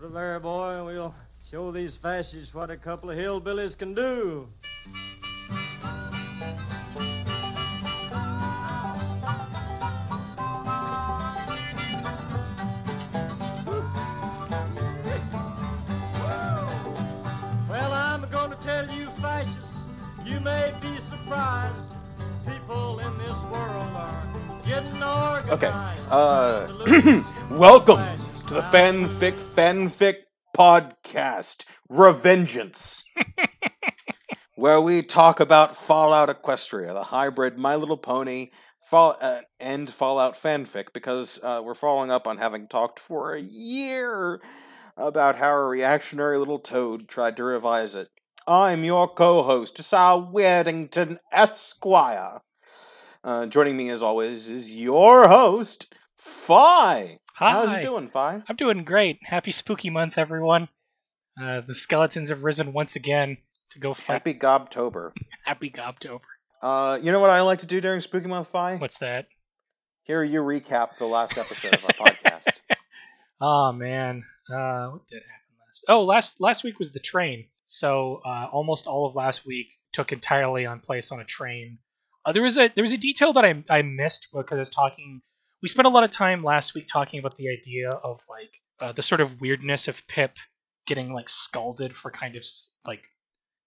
Put it there, boy, and we'll show these fascists what a couple of hillbillies can do. Well, I'm going to tell you, fascists, you may be surprised. People in this world are getting organized. Okay, uh, Welcome. To the Fanfic Fanfic Podcast, Revengeance, where we talk about Fallout Equestria, the hybrid My Little Pony fall, uh, and Fallout fanfic, because uh, we're following up on having talked for a year about how a reactionary little toad tried to revise it. I'm your co-host, Sal Weddington Esquire. Uh, joining me, as always, is your host, Fi. How's Hi. it doing, Fi? I'm doing great. Happy spooky month, everyone. Uh, the skeletons have risen once again to go fight. Happy Gobtober. Happy Gobtober. Uh, you know what I like to do during Spooky Month, Fi? What's that? Hear you recap the last episode of our podcast. Oh man, uh, what did happen last? Oh, last last week was the train. So uh, almost all of last week took entirely on place on a train. Uh, there was a there was a detail that I I missed because I was talking. We spent a lot of time last week talking about the idea of like uh, the sort of weirdness of Pip getting like scalded for kind of like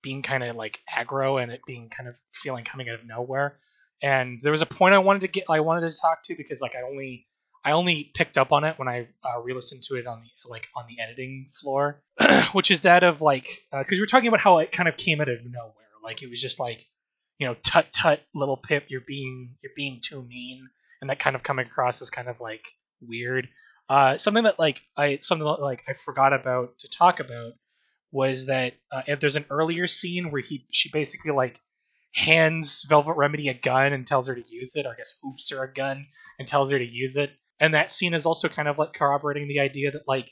being kind of like aggro and it being kind of feeling coming out of nowhere. And there was a point I wanted to get I wanted to talk to because like I only I only picked up on it when I uh, re-listened to it on the like on the editing floor, which is that of like because we were talking about how it kind of came out of nowhere. Like it was just like you know tut tut little Pip, you're being you're being too mean, and that kind of coming across as kind of like weird. Uh, something that like I something like I forgot about to talk about was that uh, if there's an earlier scene where he she basically like hands Velvet Remedy a gun and tells her to use it, or I guess hoofs her a gun and tells her to use it. And that scene is also kind of like corroborating the idea that like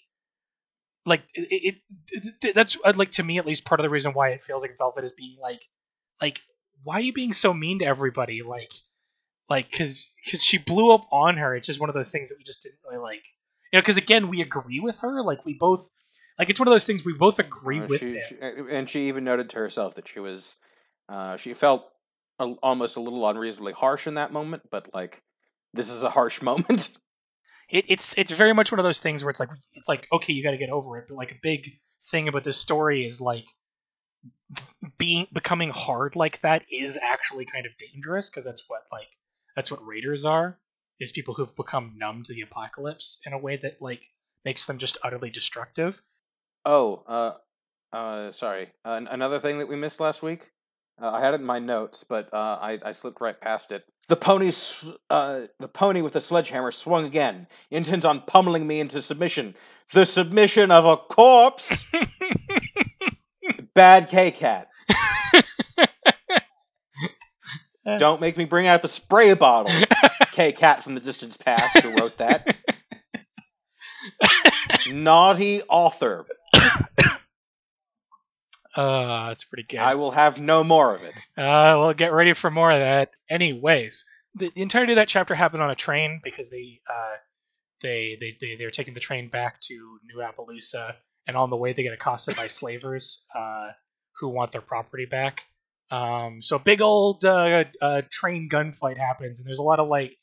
like it, it, it that's uh, like to me at least part of the reason why it feels like Velvet is being like like why are you being so mean to everybody like like because because she blew up on her. It's just one of those things that we just didn't really like. You know because again we agree with her. Like we both like it's one of those things we both agree Uh, with she, she- and she even noted to herself that she was, uh, she felt a, almost a little unreasonably harsh in that moment, but like, this is a harsh moment. it, it's it's very much one of those things where it's like it's like okay you got to get over it but like a big thing about this story is like being becoming hard like that is actually kind of dangerous because that's what like that's what raiders are is people who've become numb to the apocalypse in a way that like makes them just utterly destructive oh, uh, uh, sorry. Uh, another thing that we missed last week. Uh, I had it in my notes, but uh, I, I slipped right past it. The pony, uh, the pony with the sledgehammer swung again, intent on pummeling me into submission. The submission of a corpse. Bad Kkat. Don't make me bring out the spray bottle. Kkat from the distance past who wrote that. Naughty author. uh that's pretty good I will have no more of it. Uh, well, get ready for more of that. Anyways, the, the entirety of that chapter happened on a train because they, uh, they, they, they, they're taking the train back to New Appaloosa, and on the way they get accosted by slavers, uh, who want their property back. Um, so big old uh, uh, train gunfight happens, and there's a lot of like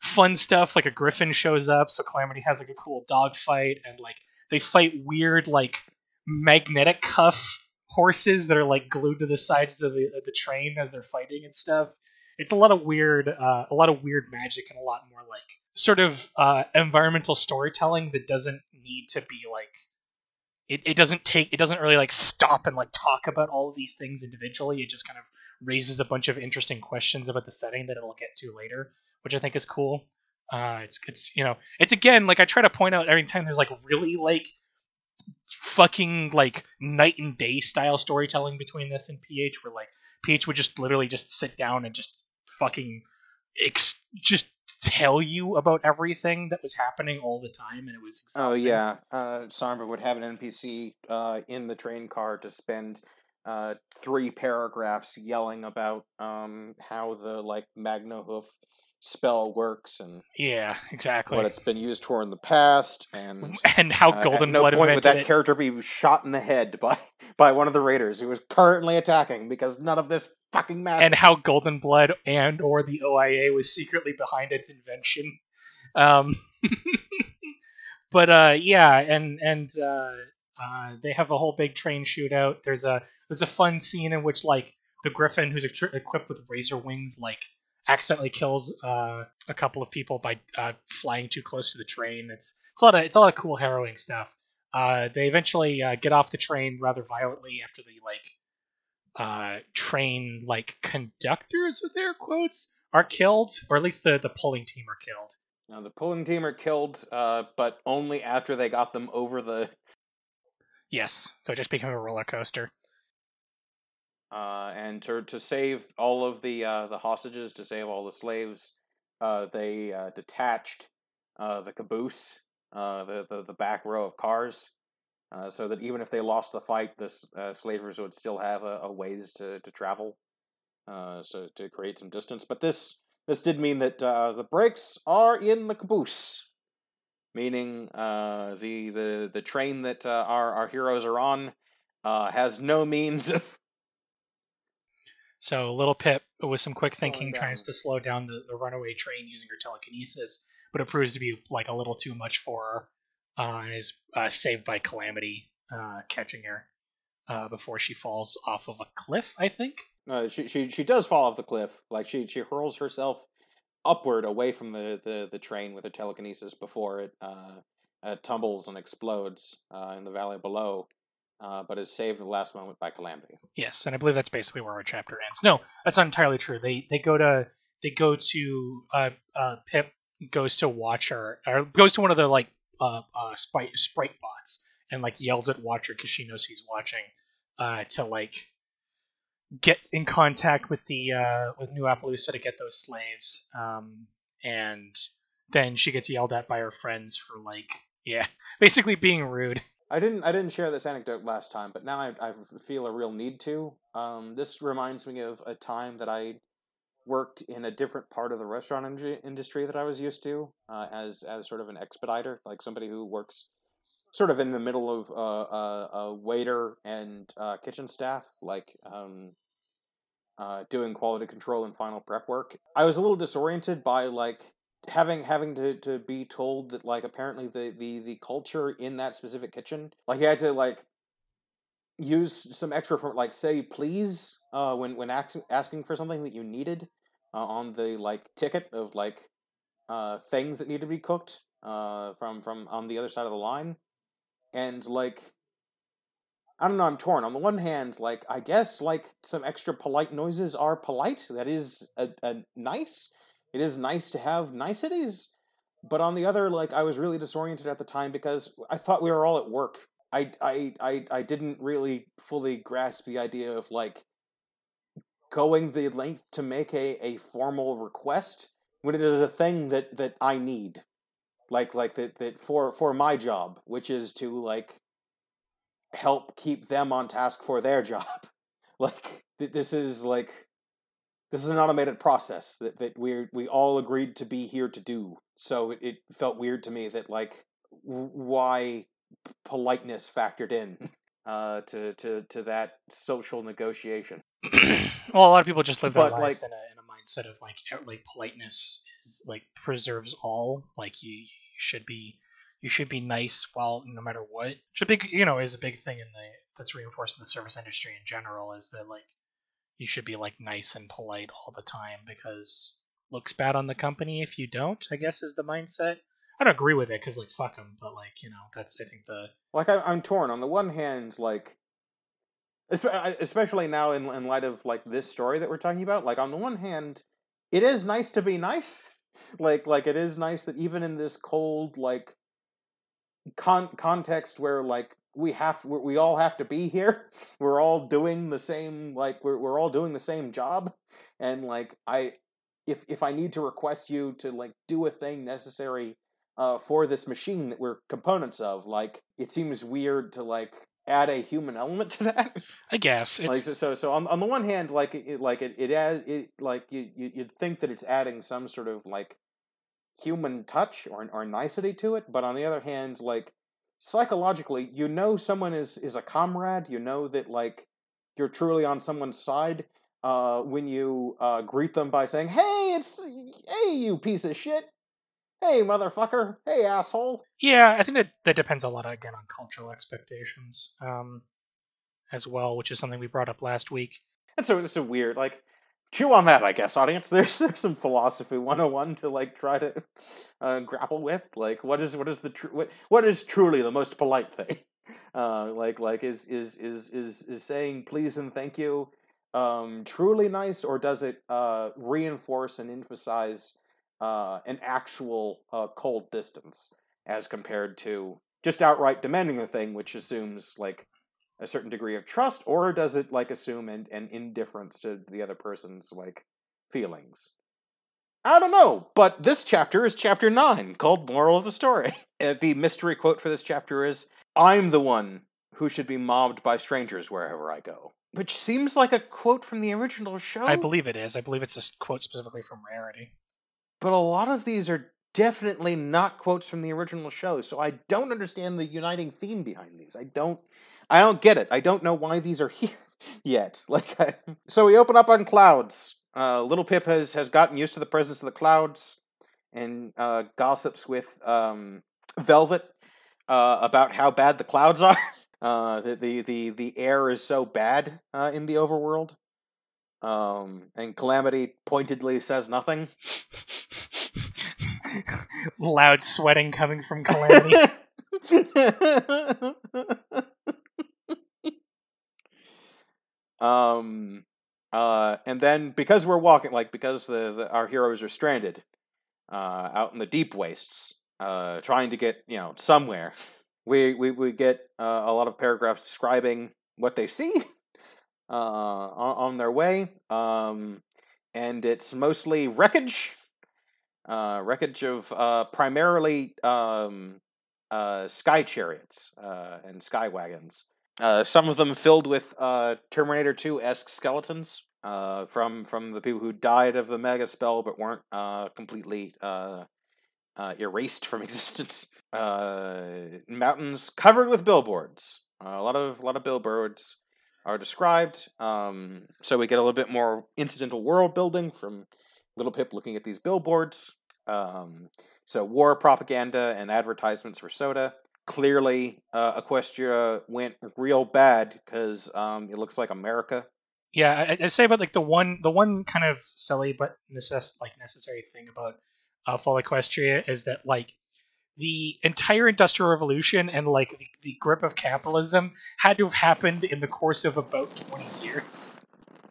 fun stuff. Like a griffin shows up, so Calamity has like a cool dog fight, and like they fight weird like magnetic cuff horses that are like glued to the sides of the, of the train as they're fighting and stuff. It's a lot of weird, uh, a lot of weird magic and a lot more like sort of uh, environmental storytelling that doesn't need to be like. It, it doesn't take it doesn't really like stop and like talk about all of these things individually. It just kind of raises a bunch of interesting questions about the setting that it'll get to later, which I think is cool. Uh, it's it's you know it's again like I try to point out every time there's like really like fucking like night and day style storytelling between this and PH, where like PH would just literally just sit down and just fucking ex- just tell you about everything that was happening all the time, and it was exhausting. Oh yeah, uh, Somber would have an NPC uh, in the train car to spend uh, three paragraphs yelling about um, how the like Magna Hoof spell works and Yeah, exactly. what it's been used for in the past, and and how uh, Golden at no Blood point would that it. character be shot in the head by by one of the raiders who is currently attacking because none of this fucking matters. and how Golden Blood and or the OIA was secretly behind its invention. Um, but uh, yeah, and and uh, uh, they have a whole big train shootout. There's a there's a fun scene in which like the Griffin, who's equipped with razor wings, like accidentally kills uh, a couple of people by uh, flying too close to the train. It's it's a lot of it's a lot of cool harrowing stuff. Uh, they eventually uh, get off the train rather violently after the like uh, train like conductors with air quotes are killed, or at least the the pulling team are killed. Now the pulling team are killed, uh, but only after they got them over the Yes, so it just became a roller coaster. Uh, and to to save all of the uh, the hostages, to save all the slaves, uh, they uh, detached uh, the caboose, uh, the, the the back row of cars, so that even if they lost the fight, the slavers would still have a, a ways to to travel, so to create some distance. But this this did mean that the brakes are in the caboose, meaning the the the train that our our heroes are on has no means of So little Pip, with some quick thinking, tries to slow down the, the runaway train using her telekinesis, but it proves to be like a little too much for her, uh, and is uh, saved by Calamity uh, catching her uh, before she falls off of a cliff. I think. Uh, she she she does fall off the cliff. Like she she hurls herself upward away from the the, the train with her telekinesis before it uh, uh tumbles and explodes uh, in the valley below. Uh, but is saved at the last moment by calamity. Yes, and I believe that's basically where our chapter ends. No, that's not entirely true. They they go to they go to uh, uh, Pip goes to Watcher or goes to one of the like uh, uh sprite sprite bots and like yells at Watcher because she knows he's watching uh to like get in contact with the uh with New Appaloosa to get those slaves um and then she gets yelled at by her friends for like yeah basically being rude I didn't I didn't share this anecdote last time, but now I, I feel a real need to. Um, this reminds me of a time that I worked in a different part of the restaurant industry, industry that I was used to uh, as as sort of an expediter, like somebody who works sort of in the middle of uh, a waiter and uh, kitchen staff, like um, uh, doing quality control and final prep work. I was a little disoriented by like having having to, to be told that like apparently the, the the culture in that specific kitchen like you had to like use some extra for like say please uh when when asking asking for something that you needed uh, on the like ticket of like uh things that need to be cooked uh from from on the other side of the line and like I don't know, I'm torn. On the one hand, like I guess like some extra polite noises are polite. That is a, a nice. It is nice to have niceties. But on the other, like I was really disoriented at the time because I thought we were all at work. I I I, I didn't really fully grasp the idea of like going the length to make a, a formal request when it is a thing that, that I need. Like like that, that for for my job, which is to like help keep them on task for their job. Like th- this is like this is an automated process that, that we we all agreed to be here to do. So it, it felt weird to me that like why politeness factored in uh, to to to that social negotiation. well, a lot of people just live their But, lives like- in a in a mindset of like like politeness is like preserves all. Like you, you should be you should be nice while no matter what. Which a big you know is a big thing in the that's reinforced in the service industry in general is that like you should be like nice and polite all the time because looks bad on the company if you don't. I guess is the mindset. I don't agree with it because like fuck them, but like you know that's I think the like I, I'm torn. On the one hand, like especially now in in light of like this story that we're talking about, like on the one hand, it is nice to be nice. Like like it is nice that even in this cold like con- context where like we have we we all have to be here, we're all doing the same like we're we're all doing the same job, and like I if if I need to request you to like do a thing necessary uh, for this machine that we're components of. Like, it seems weird to like add a human element to that. I guess like it's so, so, so on on the one hand, like it, like it, it adds it like you, you you'd think that it's adding some sort of like human touch or or nicety to it, but on the other hand, like psychologically, you know someone is is a comrade. You know that like you're truly on someone's side uh, when you uh, greet them by saying, "Hey, it's hey, you piece of shit." Hey, motherfucker. Hey, asshole. yeah. I think that that depends a lot again on cultural expectations, um, as well, which is something we brought up last week. And so it's a weird, like, chew on that, I guess, audience. There's, there's some philosophy 101 to, like, try to uh, grapple with. Like, what is what is the tr- what, what is truly the most polite thing? Uh, like, like is is is is is saying please and thank you um, truly nice, or does it uh, reinforce and emphasize uh, an actual uh, cold distance as compared to just outright demanding a thing, which assumes like a certain degree of trust, or does it like assume an, an indifference to the other person's like feelings? I don't know, but this chapter is chapter nine, called "Moral of the Story." The mystery quote for this chapter is, "I'm the one who should be mobbed by strangers wherever I go," which seems like a quote from the original show. I believe it is. I believe it's a quote specifically from Rarity. but a lot of these are definitely not quotes from the original show so i don't understand the uniting theme behind these i don't i don't get it. I don't know why these are here yet. Like I, so we open up on clouds. Uh, little pip has has gotten used to the presence of the clouds and uh, gossips with um, velvet uh, about how bad the clouds are. Uh, the, the the the air is so bad uh, in the overworld. Um, and calamity pointedly says nothing. Loud sweating coming from Calamity. Um uh and then because we're walking like because the, the our heroes are stranded uh out in the deep wastes uh trying to get you know somewhere we we, we get uh, a lot of paragraphs describing what they see uh on, on their way um and it's mostly wreckage uh wreckage of uh primarily um uh sky chariots uh and sky wagons uh, some of them filled with uh, Terminator 2 esque skeletons uh, from from the people who died of the mega spell but weren't uh, completely uh, erased from existence. Mountains covered with billboards. A lot of a lot of billboards are described. Um, so we get a little bit more incidental world building from Little Pip looking at these billboards. Um, so war propaganda and advertisements for soda clearly uh, Equestria went real bad because um, it looks like America. yeah, I, I say about like the one the one kind of silly but necess- like necessary thing about uh, Fall Equestria is that like the entire industrial revolution and like the, the grip of capitalism had to have happened in the course of about 20 years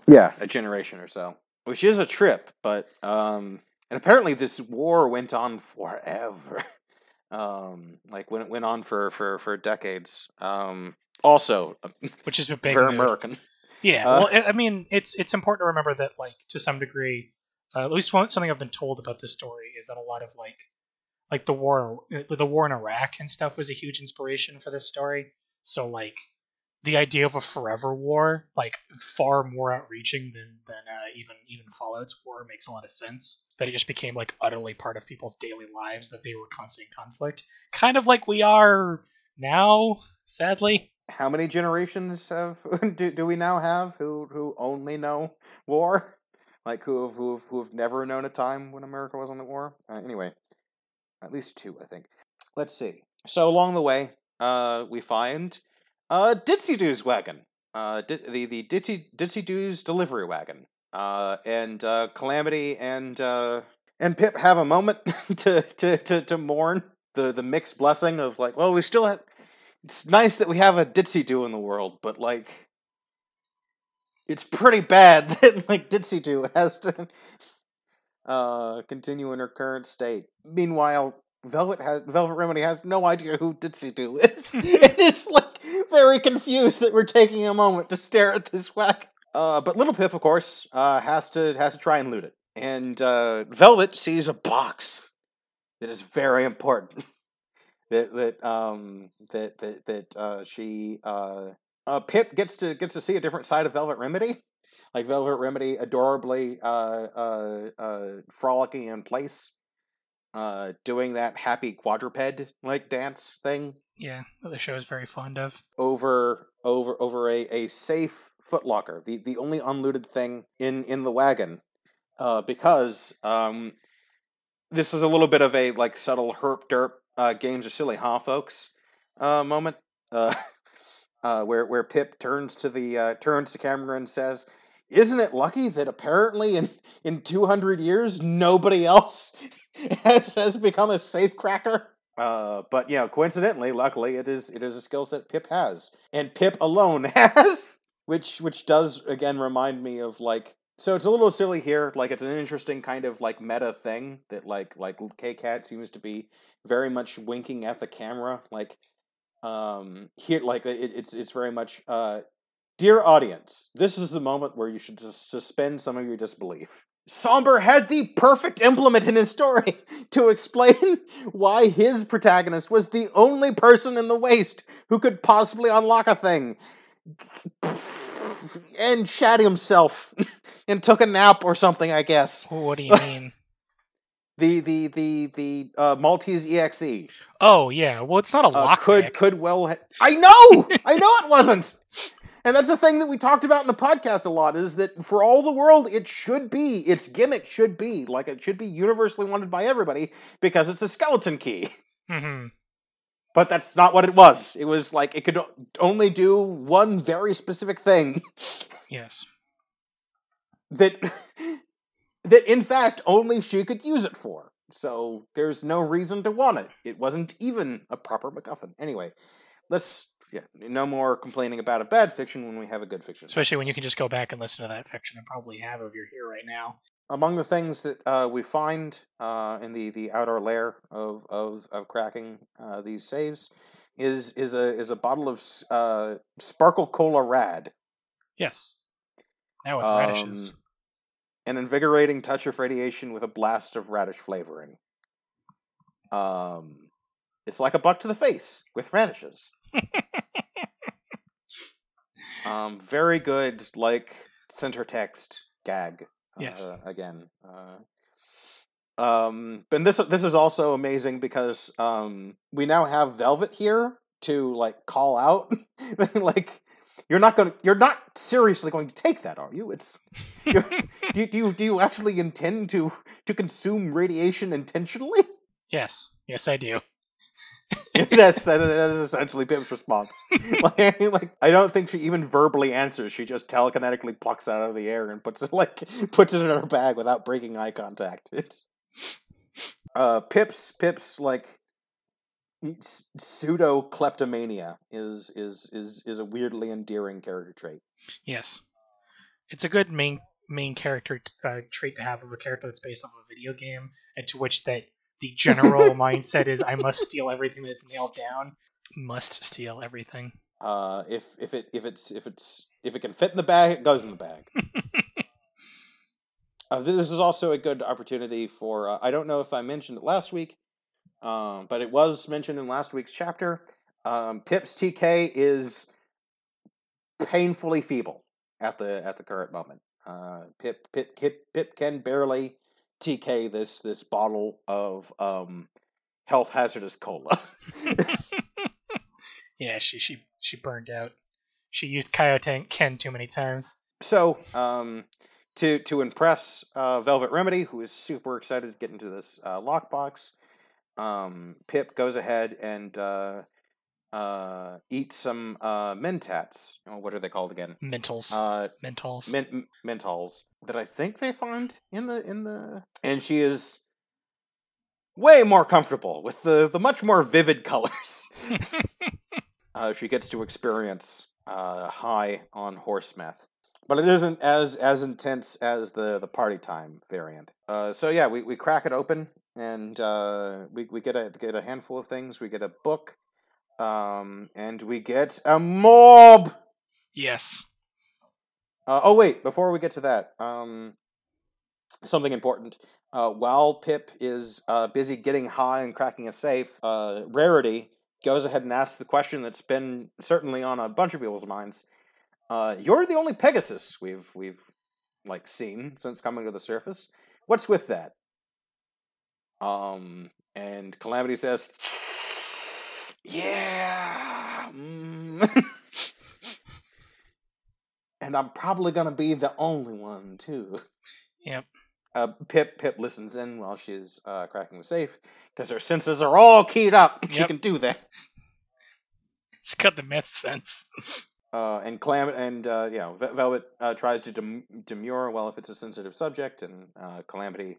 Yeah, a generation or so, which is a trip. But um, and apparently this war went on forever. um, like when it went on for for for decades. Um, also which is a big very mood. American. Yeah, Uh, well, I- mean, it's it's important to remember that, like, to some degree, uh, at least one, something I've been told about this story is that a lot of like, like the war, the war in Iraq and stuff was a huge inspiration for this story. So, like, the idea of a forever war, like, far more outreaching than than uh, even even Fallout's war, makes a lot of sense. That it just became like utterly part of people's daily lives that they were constantly in conflict, kind of like we are now, sadly. How many generations have do, do we now have who who only know war? Like who have who have, who have never known a time when America wasn't at war? Uh, anyway, at least two, I think. Let's see. So along the way, uh, we find uh Ditsy Doo's wagon. Uh, the the Ditsy Ditsy Doo's delivery wagon. Uh, and uh, Calamity and uh, and Pip have a moment to, to to to mourn the the mixed blessing of like, well, we still have. It's nice that we have a Ditsy Doo in the world, but like, it's pretty bad that like Ditsy Doo has to uh continue in her current state. Meanwhile, Velvet has Velvet Remedy has no idea who Ditsy Doo is. and it is like very confused that we're taking a moment to stare at this whack. Uh, but Little Pip, of course, uh, has to has to try and loot it, and uh, Velvet sees a box that is very important. that that um that that that uh, she uh, uh Pip gets to gets to see a different side of Velvet Remedy, like Velvet Remedy adorably uh uh uh frolicking in place, uh doing that happy quadruped like dance thing Yeah, that the show is very fond of. over over over a, a safe footlocker, the the only unlooted thing in in the wagon, uh, because um, this is a little bit of a like subtle herp derp uh, games are silly, huh, folks? Uh, moment, uh, uh, where where Pip turns to the uh, turns to camera and says. Isn't it lucky that apparently in, in 200 years nobody else has, has become a safe cracker? Uh, but you know, coincidentally, luckily, it is it is a skill set Pip has, and Pip alone has, which which does again remind me of like. So it's a little silly here. Like it's an interesting kind of like meta thing that like like Kkat seems to be very much winking at the camera. Like um here like it, it's it's very much uh dear audience this is the moment where you should sus- suspend some of your disbelief Somber had the perfect implement in his story to explain why his protagonist was the only person in the waste who could possibly unlock a thing. And shat himself and took a nap or something, I guess. What do you mean? The the the the uh, Maltese EXE oh yeah, well it's not a uh, lock could could well. Ha- I know, I know it wasn't. And that's the thing that we talked about in the podcast a lot is that for all the world, it should be its gimmick should be like it should be universally wanted by everybody because it's a skeleton key. hmm But that's not what it was. It was like it could only do one very specific thing Yes. that that in fact only she could use it for. So there's no reason to want it. It wasn't even a proper MacGuffin. Anyway, let's yeah, no more complaining about a bad fiction when we have a good fiction. Especially when you can just go back and listen to that fiction and probably have if you're here right now. Among the things that uh, we find uh, in the, the outer layer of of, of cracking uh, these saves is is a is a bottle of uh, Sparkle Cola Rad. Yes. Now with radishes. Um, an invigorating touch of radiation with a blast of radish flavoring. Um, it's like a butt to the face with radishes. um, very good, like center text gag. Uh, Yes. Again. Uh, um, and this this is also amazing because um, we now have Velvet here to like call out, like you're not going to you're not seriously going to take that, are you? It's do, do you do you actually intend to to consume radiation intentionally? yes. Yes, I do. yes, that, that is essentially Pip's response. like, like, I don't think she even verbally answers. She just telekinetically plucks it out of the air and puts it like puts it in her bag without breaking eye contact. It's uh, Pip's Pip's like pseudo kleptomania is is is is a weirdly endearing character trait. Yes. It's a good main main character uh, trait to have of a character that's based off a video game, and to which that the general mindset is I must steal everything that's nailed down. Must steal everything. Uh, if if it if it's if it's if it can fit in the bag, it goes in the bag. Uh, this is also a good opportunity for. Uh, I don't know if I mentioned it last week, um, but it was mentioned in last week's chapter. Um, Pip's TK is painfully feeble at the at the current moment. Uh, Pip, Pip Pip Pip can barely TK this this bottle of um, health hazardous cola. yeah, she she she burned out. She used Coyote Ken too many times. So, um, to to impress uh, Velvet Remedy, who is super excited to get into this uh, lockbox, um, Pip goes ahead and uh, uh, eat some uh, mentats. Oh, what are they called again? Mentals. Uh, Mentals. mint mentals that I think they find in the in the, and she is way more comfortable with the the much more vivid colors. uh, she gets to experience uh, high on horse meth, but it isn't as as intense as the the party time variant. Uh, so yeah, we, we crack it open and uh, we we get a get a handful of things. We get a book, um, and we get a mob. yes. Uh, oh wait, before we get to that, um, something important. Uh, while Pip is uh, busy getting high and cracking a safe, uh, Rarity goes ahead and asks the question that's been certainly on a bunch of people's minds. Uh, you're the only Pegasus we've we've like seen since coming to the surface. What's with that? Um, and Calamity says, "Yeah." Mm. and I'm probably gonna be the only one too. Yep. Uh, Pip Pip listens in while she's uh, cracking the safe because her senses are all keyed up. She can do that. Just got the myth sense. Uh, and Clam and uh, yeah, Ve- Velvet uh, tries to dem- demur. Well, if it's a sensitive subject, and uh, Calamity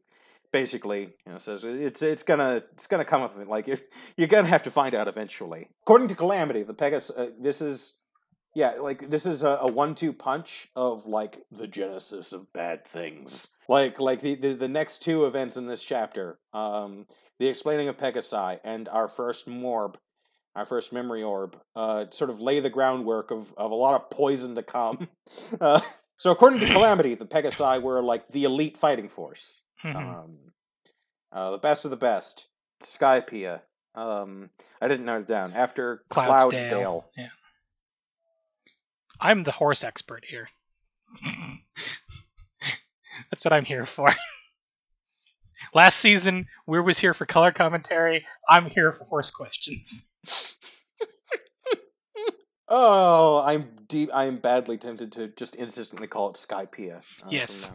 basically you know says it's it's gonna it's gonna come up. Like you're, you're gonna have to find out eventually. According to Calamity, the Pegasus. Uh, this is yeah, like this is a, a one-two punch of like the genesis of bad things. Like like the, the the next two events in this chapter, um, the explaining of Pegasi and our first Morb, our first memory orb, uh, sort of lay the groundwork of of a lot of poison to come. Uh, so according to Calamity, the Pegasi were like the elite fighting force, Mhm. um, uh, the best of the best. Skypea. Um, I didn't note it down after Cloudsdale. Cloudsdale. Yeah. I'm the horse expert here. That's what I'm here for. Last season, Weir was here for color commentary. I'm here for horse questions. Oh, I'm deep. I am badly tempted to just insistently call it Skypea. uh, Yes.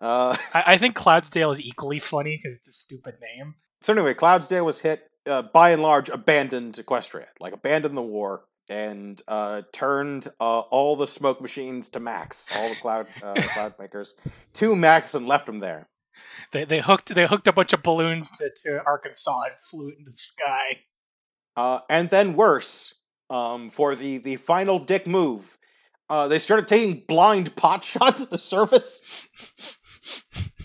Uh, I, I think Cloudsdale is equally funny because it's a stupid name. so anyway, Cloudsdale was hit uh, by and large abandoned Equestria, like abandoned the war and uh, turned uh, all the smoke machines to Max, all the cloud uh, cloud makers to Max and left them there. They, they hooked they hooked a bunch of balloons to, to Arkansas and flew it into the sky. Uh, and then worse, um, for the the final dick move, uh, they started taking blind pot shots at the surface.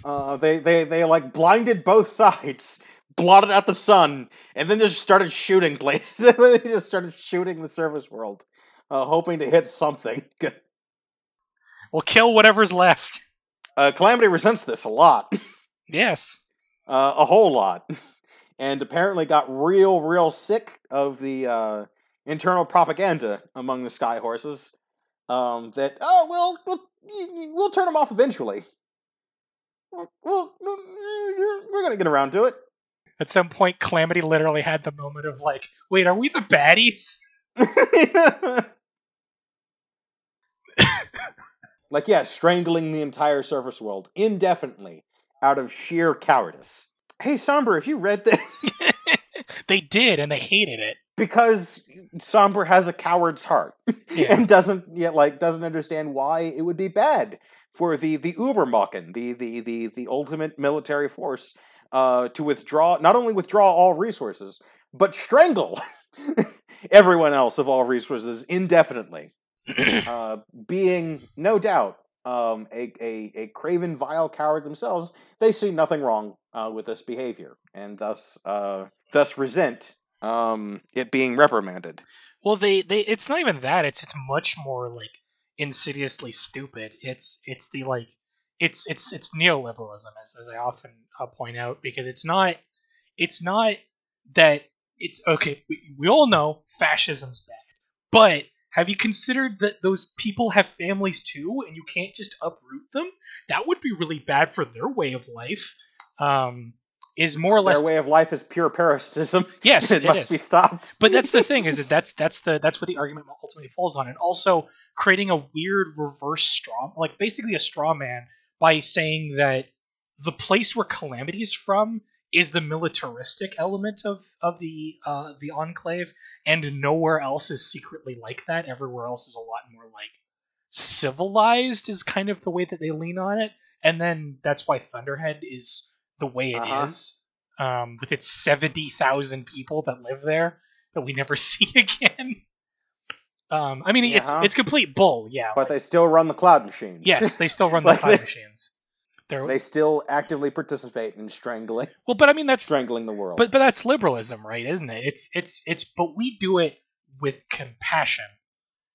Uh, they they they like blinded both sides, blotted out the sun, and then just started shooting places. they just started shooting the surface world, uh, hoping to hit something. We'll kill whatever's left. Uh, Calamity resents this a lot, Yes. uh, a whole lot, and apparently got real real sick of the uh, internal propaganda among the sky horses. Um, that oh well, we'll, we'll turn them off eventually. Well, we're gonna get around to it. At some point, Calamity literally had the moment of like, wait, are we the baddies? like yeah, strangling the entire surface world indefinitely out of sheer cowardice. Hey, Somber, have you read that? They did, and they hated it. because Somber has a coward's heart Yeah. and doesn't yet like doesn't understand why it would be bad for the the Ubermachen, the the the the ultimate military force, uh, to withdraw not only withdraw all resources but strangle everyone else of all resources indefinitely. uh, being no doubt um, a, a a craven, vile coward themselves, they see nothing wrong uh, with this behavior, and thus uh, thus resent um, it being reprimanded. Well, they, they it's not even that. It's it's much more like insidiously stupid. It's it's the like it's it's it's neoliberalism as as I often point out because it's not it's not that it's okay. We, we all know fascism's bad, but have you considered that those people have families too, and you can't just uproot them? That would be really bad for their way of life. Um, is more or less Their way of life is pure parasitism. yes, it it must is. be stopped. But that's the thing is that that's that's the that's what the argument ultimately falls on, and also creating a weird reverse straw, like basically a straw man by saying that the place where calamity is from is the militaristic element of of the uh, the enclave, and nowhere else is secretly like that. Everywhere else is a lot more like civilized, is kind of the way that they lean on it, and then that's why Thunderhead is the way it is, Uh-huh. um, with its seventy thousand people that live there that we never see again. Um, I mean, it's Yeah. it's complete bull, yeah. But they still run the cloud machines. yes, they still run the Like time they- machines. They're, they still actively participate in strangling well, but I mean that's strangling the world. but but that's liberalism, right? Isn't it? It's it's it's but we do it with compassion.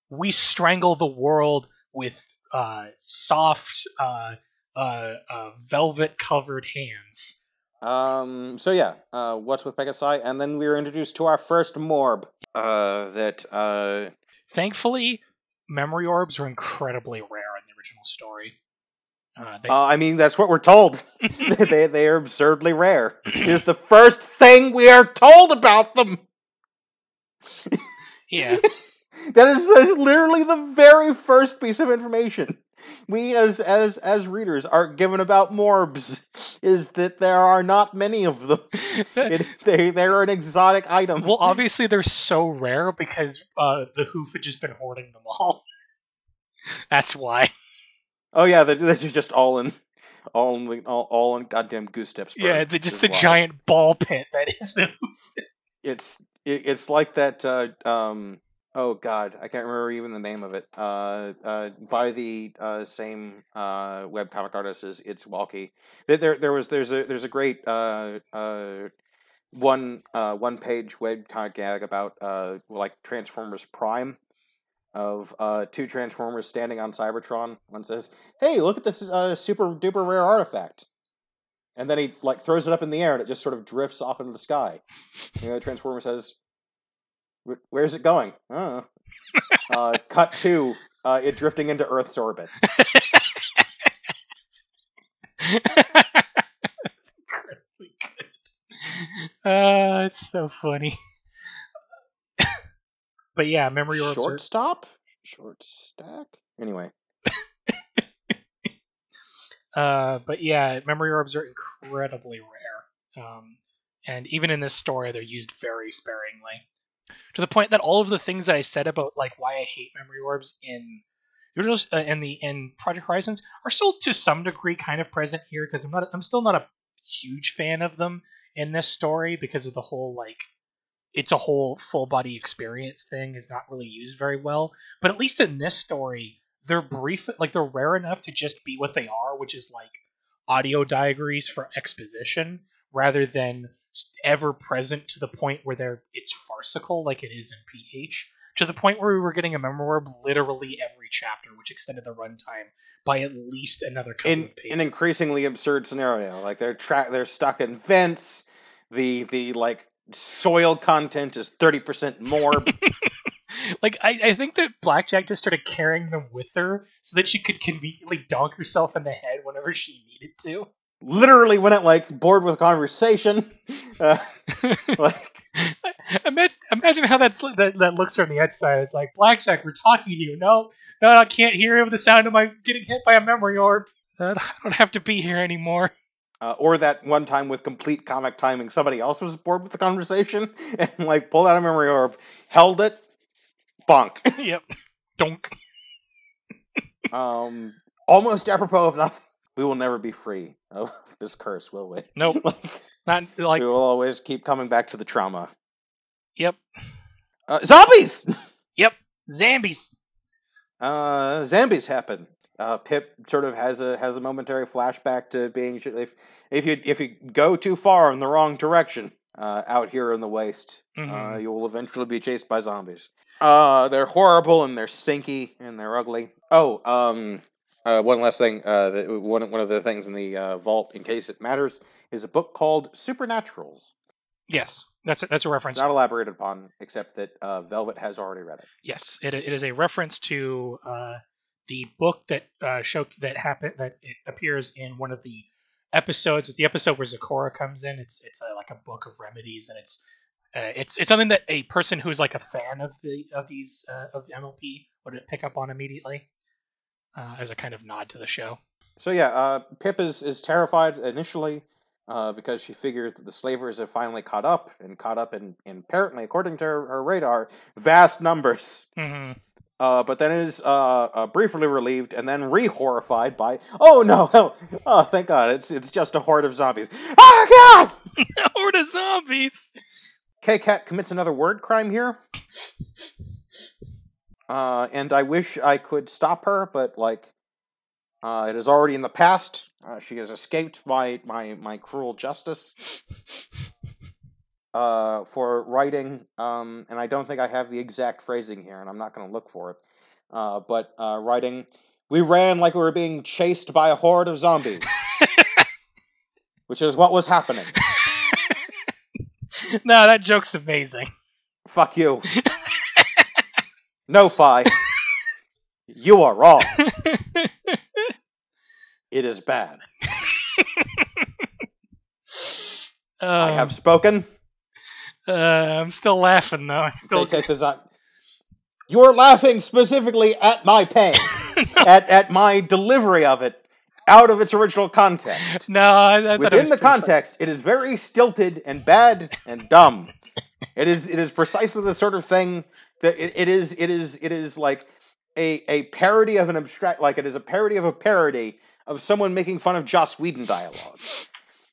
We strangle the world with uh, soft, uh, uh, uh, velvet covered hands. Um. So yeah. Uh. What's with Pegasi? And then we were introduced to our first morb. Uh. That. Uh. Thankfully, memory orbs are incredibly rare in the original story. Uh, they, uh I mean, that's what we're told. they they are absurdly rare. Is the first thing we are told about them. yeah, that is, that is literally the very first piece of information we as as as readers are given about morbs is that there are not many of them. It, they they're an exotic item. well, obviously they're so rare because uh, the Hoof had just been hoarding them all. That's why. oh yeah, they're, they're just all in. All in, all, all in goddamn goose steps. Yeah, the, just the giant ball pit that is the. It's it, it's like that. Uh, um, oh God, I can't remember even the name of it. Uh, uh, by the uh, same uh, webcomic artist as It's Walky. There, there, was there's a there's a great uh, uh, one uh, one page webcomic gag about uh, like Transformers Prime. Of uh, two Transformers standing on Cybertron, one says, "Hey, look at this super duper rare artifact," and then he like throws it up in the air, and it just sort of drifts off into the sky. And the Transformer says, "Wh- "Where's it going?" Uh. uh, cut to uh, it drifting into Earth's orbit. That's incredibly good. Uh, it's so funny. but yeah, memory orbs are Shortstop, short stack. Anyway, Uh, but yeah, memory orbs are incredibly rare. Um, and even in this story, they're used very sparingly. To the point that all of the things that I said about like why I hate memory orbs in uh, in the in Project Horizons are still to some degree kind of present here because I'm not I'm still not a huge fan of them in this story because of the whole like it's a whole full body experience thing is not really used very well. But at least in this story, they're brief, like they're rare enough to just be what they are, which is like audio diaries for exposition, rather than ever present to the point where they're it's farcical like it is in PH. To the point where we were getting a memory orb literally every chapter, which extended the runtime by at least another couple in of pages. an increasingly absurd scenario, like they're tra- they're stuck in vents. The the like soil content is thirty percent more. like I, I think that Blackjack just started carrying them with her so that she could conveniently donk herself in the head whenever she needed to. Literally, when it like bored with conversation, uh, like imagine, imagine how that's that, that looks from the outside. It's like Blackjack, we're talking to you. No, no, I can't hear with the sound of my getting hit by a memory orb. I don't have to be here anymore. Uh, or that one time with complete comic timing, somebody else was bored with the conversation and like pulled out a memory orb, held it, bonk. yep, donk. um, almost apropos of nothing. We will never be free of this curse, will we? Nope, like, not like we will always keep coming back to the trauma. yep, Uh, zombies. yep, zombies. uh, zombies happen. Uh, Pip sort of has a has a momentary flashback to being if if you if you go too far in the wrong direction uh, out here in the waste, uh, Mhm. you will eventually be chased by zombies. Uh, they're horrible and they're stinky and they're ugly. Oh, um, uh, one last thing. Uh, the, one one of the things in the uh, vault, in case it matters, is a book called Supernaturals. Yes, that's a, that's a reference. It's not elaborated upon, except that uh, Velvet has already read it. Yes, it, it is a reference to uh, the book that uh, show that happened that it appears in one of the episodes. It's the episode where Zecora comes in. It's it's a, like a book of remedies, and it's uh, it's it's something that a person who's like a fan of the of these uh, of MLP would pick up on immediately uh, as a kind of nod to the show. So yeah, uh, Pip is is terrified initially uh, because she figures that the slavers have finally caught up and caught up in, in apparently, according to her, her radar, vast numbers. hmm Uh, but then is uh, uh, briefly relieved and then re-horrified by, oh no, oh, oh thank God, it's it's just a horde of zombies. Oh God! Horde of zombies. Kkat commits another word crime here. Uh, and I wish I could stop her, but like, uh, it is already in the past. Uh, she has escaped my my my cruel justice. Uh, for writing, um, and I don't think I have the exact phrasing here, and I'm not going to look for it. Uh, but uh, writing We ran like we were being chased by a horde of zombies, which is what was happening. no, that joke's amazing. Fuck you. no, Fi. You are wrong. It is bad. I Um, have spoken. uh, I'm still laughing though. They still take the zo- You're laughing specifically at my pain, at at my delivery of it out of its original context. no. I, I Within the pretty funny. context, it is very stilted and bad and dumb. It is it is precisely the sort of thing it, it is it is it is like a a parody of an abstract like it is a parody of a parody of someone making fun of Joss Whedon dialogue.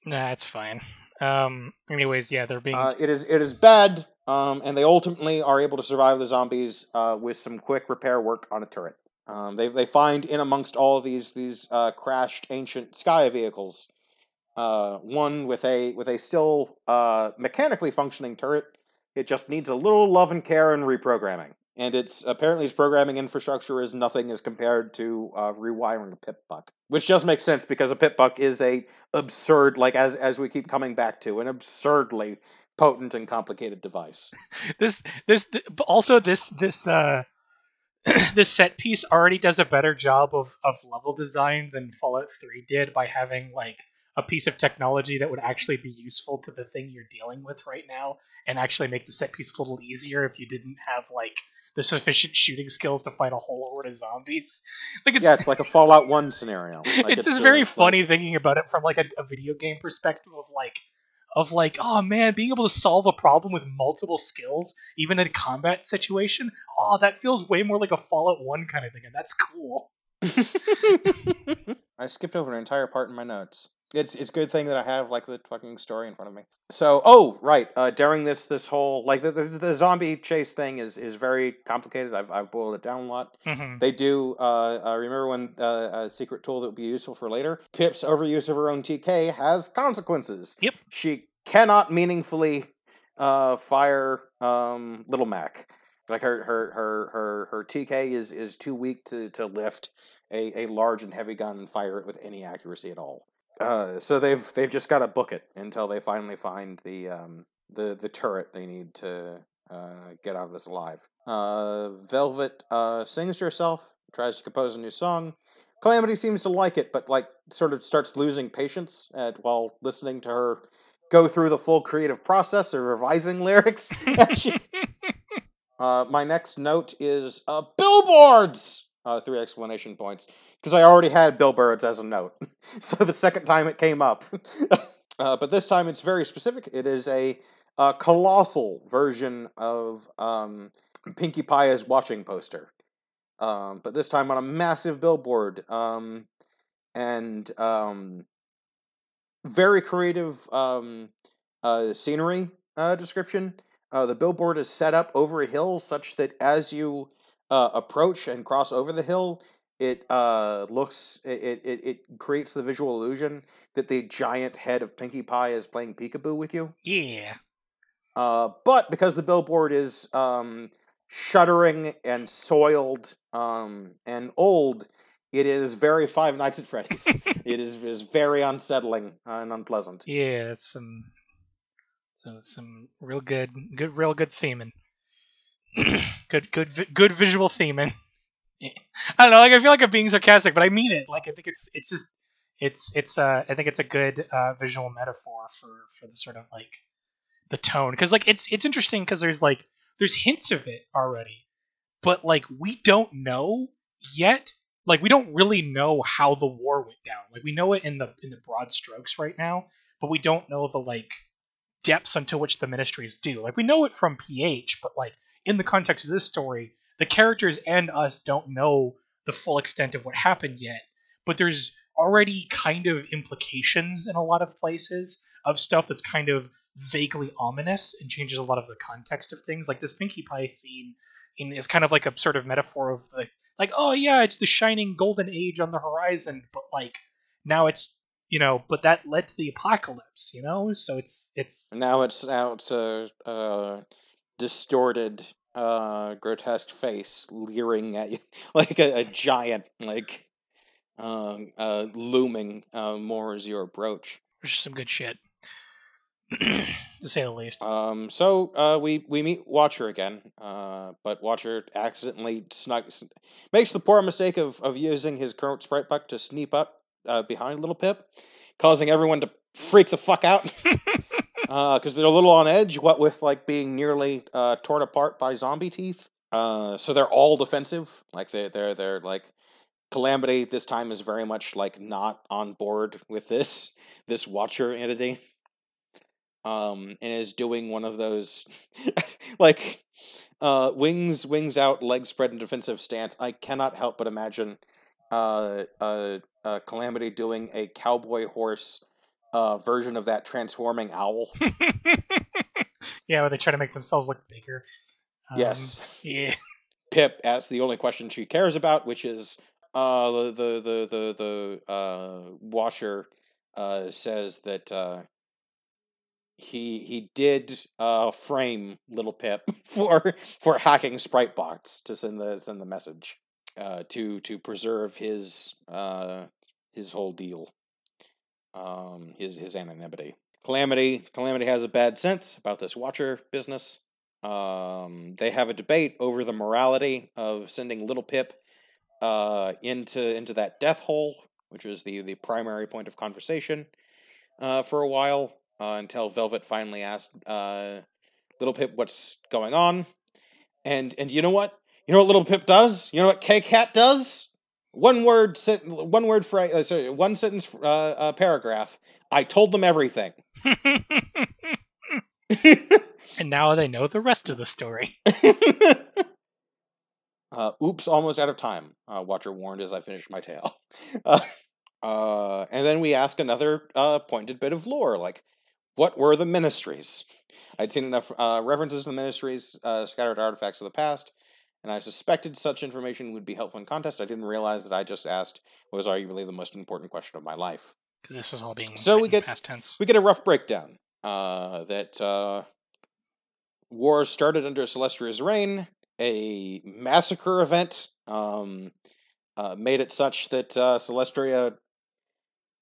Nah, it's fine. Um. Anyways, yeah, they're being. Uh, it is it is bad, um, and they ultimately are able to survive the zombies uh, with some quick repair work on a turret. Um, they they find in amongst all of these these uh, crashed ancient sky vehicles, uh, one with a with a still uh, mechanically functioning turret. It just needs a little love and care and reprogramming. And it's apparently its programming infrastructure is nothing as compared to uh, rewiring a pip buck, which just makes sense because a pip buck is a absurd, like as as we keep coming back to, an absurdly potent and complicated device. this this th- also this this uh this set piece already does a better job of of level design than Fallout 3 did by having like a piece of technology that would actually be useful to the thing you're dealing with right now and actually make the set piece a little easier if you didn't have like the sufficient shooting skills to fight a whole horde of zombies. Like it's yeah, it's like a Fallout One scenario. Like it's just uh, very like- funny thinking about it from like a, a video game perspective of like of like oh man being able to solve a problem with multiple skills even in a combat situation oh that feels way more like a fallout 1 kind of thing and that's cool I skipped over an entire part in my notes. It's it's a good thing that I have like the fucking story in front of me. So oh right, uh, during this this whole like the, the the zombie chase thing is is very complicated. I've I've boiled it down a lot. Mhm. They do. Uh, uh, remember when uh, a secret tool that would be useful for later? Pip's overuse of her own TK has consequences. Yep. She cannot meaningfully uh, fire um, Little Mac. Like her her her her her TK is is too weak to to lift a, a large and heavy gun and fire it with any accuracy at all. Uh, so they've they've just got to book it until they finally find the um, the the turret they need to uh, get out of this alive. Uh, Velvet uh, sings to herself, tries to compose a new song. Calamity seems to like it, but like sort of starts losing patience at while listening to her go through the full creative process of revising lyrics. she- uh, my next note is uh, billboards. Uh, three explanation points because I already had billboards as a note. so the second time it came up, uh, but this time it's very specific. It is a, uh colossal version of um, Pinkie Pie's watching poster, um, but this time on a massive billboard. Um, and um, very creative um, uh, scenery uh, description. Uh, the billboard is set up over a hill such that as you uh, approach and cross over the hill, it uh, looks it, it it creates the visual illusion that the giant head of Pinkie Pie is playing peekaboo with you. yeah Uh, but because the billboard is um, shuddering and soiled um, and old, it is very Five Nights at Freddy's. it is is very unsettling and unpleasant. yeah it's some so some real good good real good theming good good good visual theming I don't know. Like I feel like I'm being sarcastic, but I mean it. Like I think it's it's just it's it's uh I think it's a good uh, visual metaphor for for the sort of like the tone because like it's it's interesting because there's like there's hints of it already, but like we don't know yet. Like we don't really know how the war went down. Like we know it in the in the broad strokes right now, but we don't know the like depths unto which the ministries do. Like we know it from PH, but like in the context of this story, the characters and us don't know the full extent of what happened yet. But there's already kind of implications in a lot of places of stuff that's kind of vaguely ominous and changes a lot of the context of things. Like this Pinkie Pie scene in, is kind of like a sort of metaphor of the like, oh yeah, it's the shining golden age on the horizon, but like now it's you know, but that led to the apocalypse, you know. So it's it's Now it's now it's a uh, distorted, uh, grotesque face leering at you like a, a giant. Like um, uh, looming uh, more as you approach. Which is some good shit, to say the least. Um, so uh, we we meet Watcher again, uh, but Watcher accidentally snuck s- makes the poor mistake of of using his current sprite-bot to sneak up uh, behind Little Pip, causing everyone to freak the fuck out because they're a little on edge. What with like being nearly uh, torn apart by zombie teeth. Uh, so they're all defensive. Like they they're they're like Calamity this time is very much like not on board with this this Watcher entity um, and is doing one of those like uh, wings wings out, legs spread in defensive stance. I cannot help but imagine uh, uh, uh, Calamity doing a cowboy horse uh, version of that transforming owl. yeah, where they try to make themselves look bigger. Um, yes, Yeah. Pip asks the only question she cares about, which is uh, the the the the, the uh, Watcher uh, says that uh, he he did uh, frame little Pip for for hacking sprite-bots to send the send the message uh, to to preserve his uh, his whole deal, um, his his anonymity. Calamity Calamity has a bad sense about this watcher business. Um, they have a debate over the morality of sending little Pip uh, into into that death hole, which is the the primary point of conversation uh, for a while uh, until Velvet finally asked uh, Little Pip what's going on, and and you know what? You know what Little Pip does? You know what Kkat does? One word, sent, one word for uh, sorry, one sentence uh, uh, paragraph. I told them everything. and now they know the rest of the story. uh, oops, almost out of time. Uh, Watcher warned as I finished my tale. Uh, uh, and then we ask another uh, pointed bit of lore, like what were the ministries? I'd seen enough uh, references to the ministries, uh, scattered artifacts of the past, and I suspected such information would be helpful in context. I didn't realize that I just asked what was arguably the most important question of my life. Because this was all being So we get- past tense. We get a rough breakdown uh, that uh, war started under Celestia's reign. A massacre event um, uh, made it such that uh, Celestria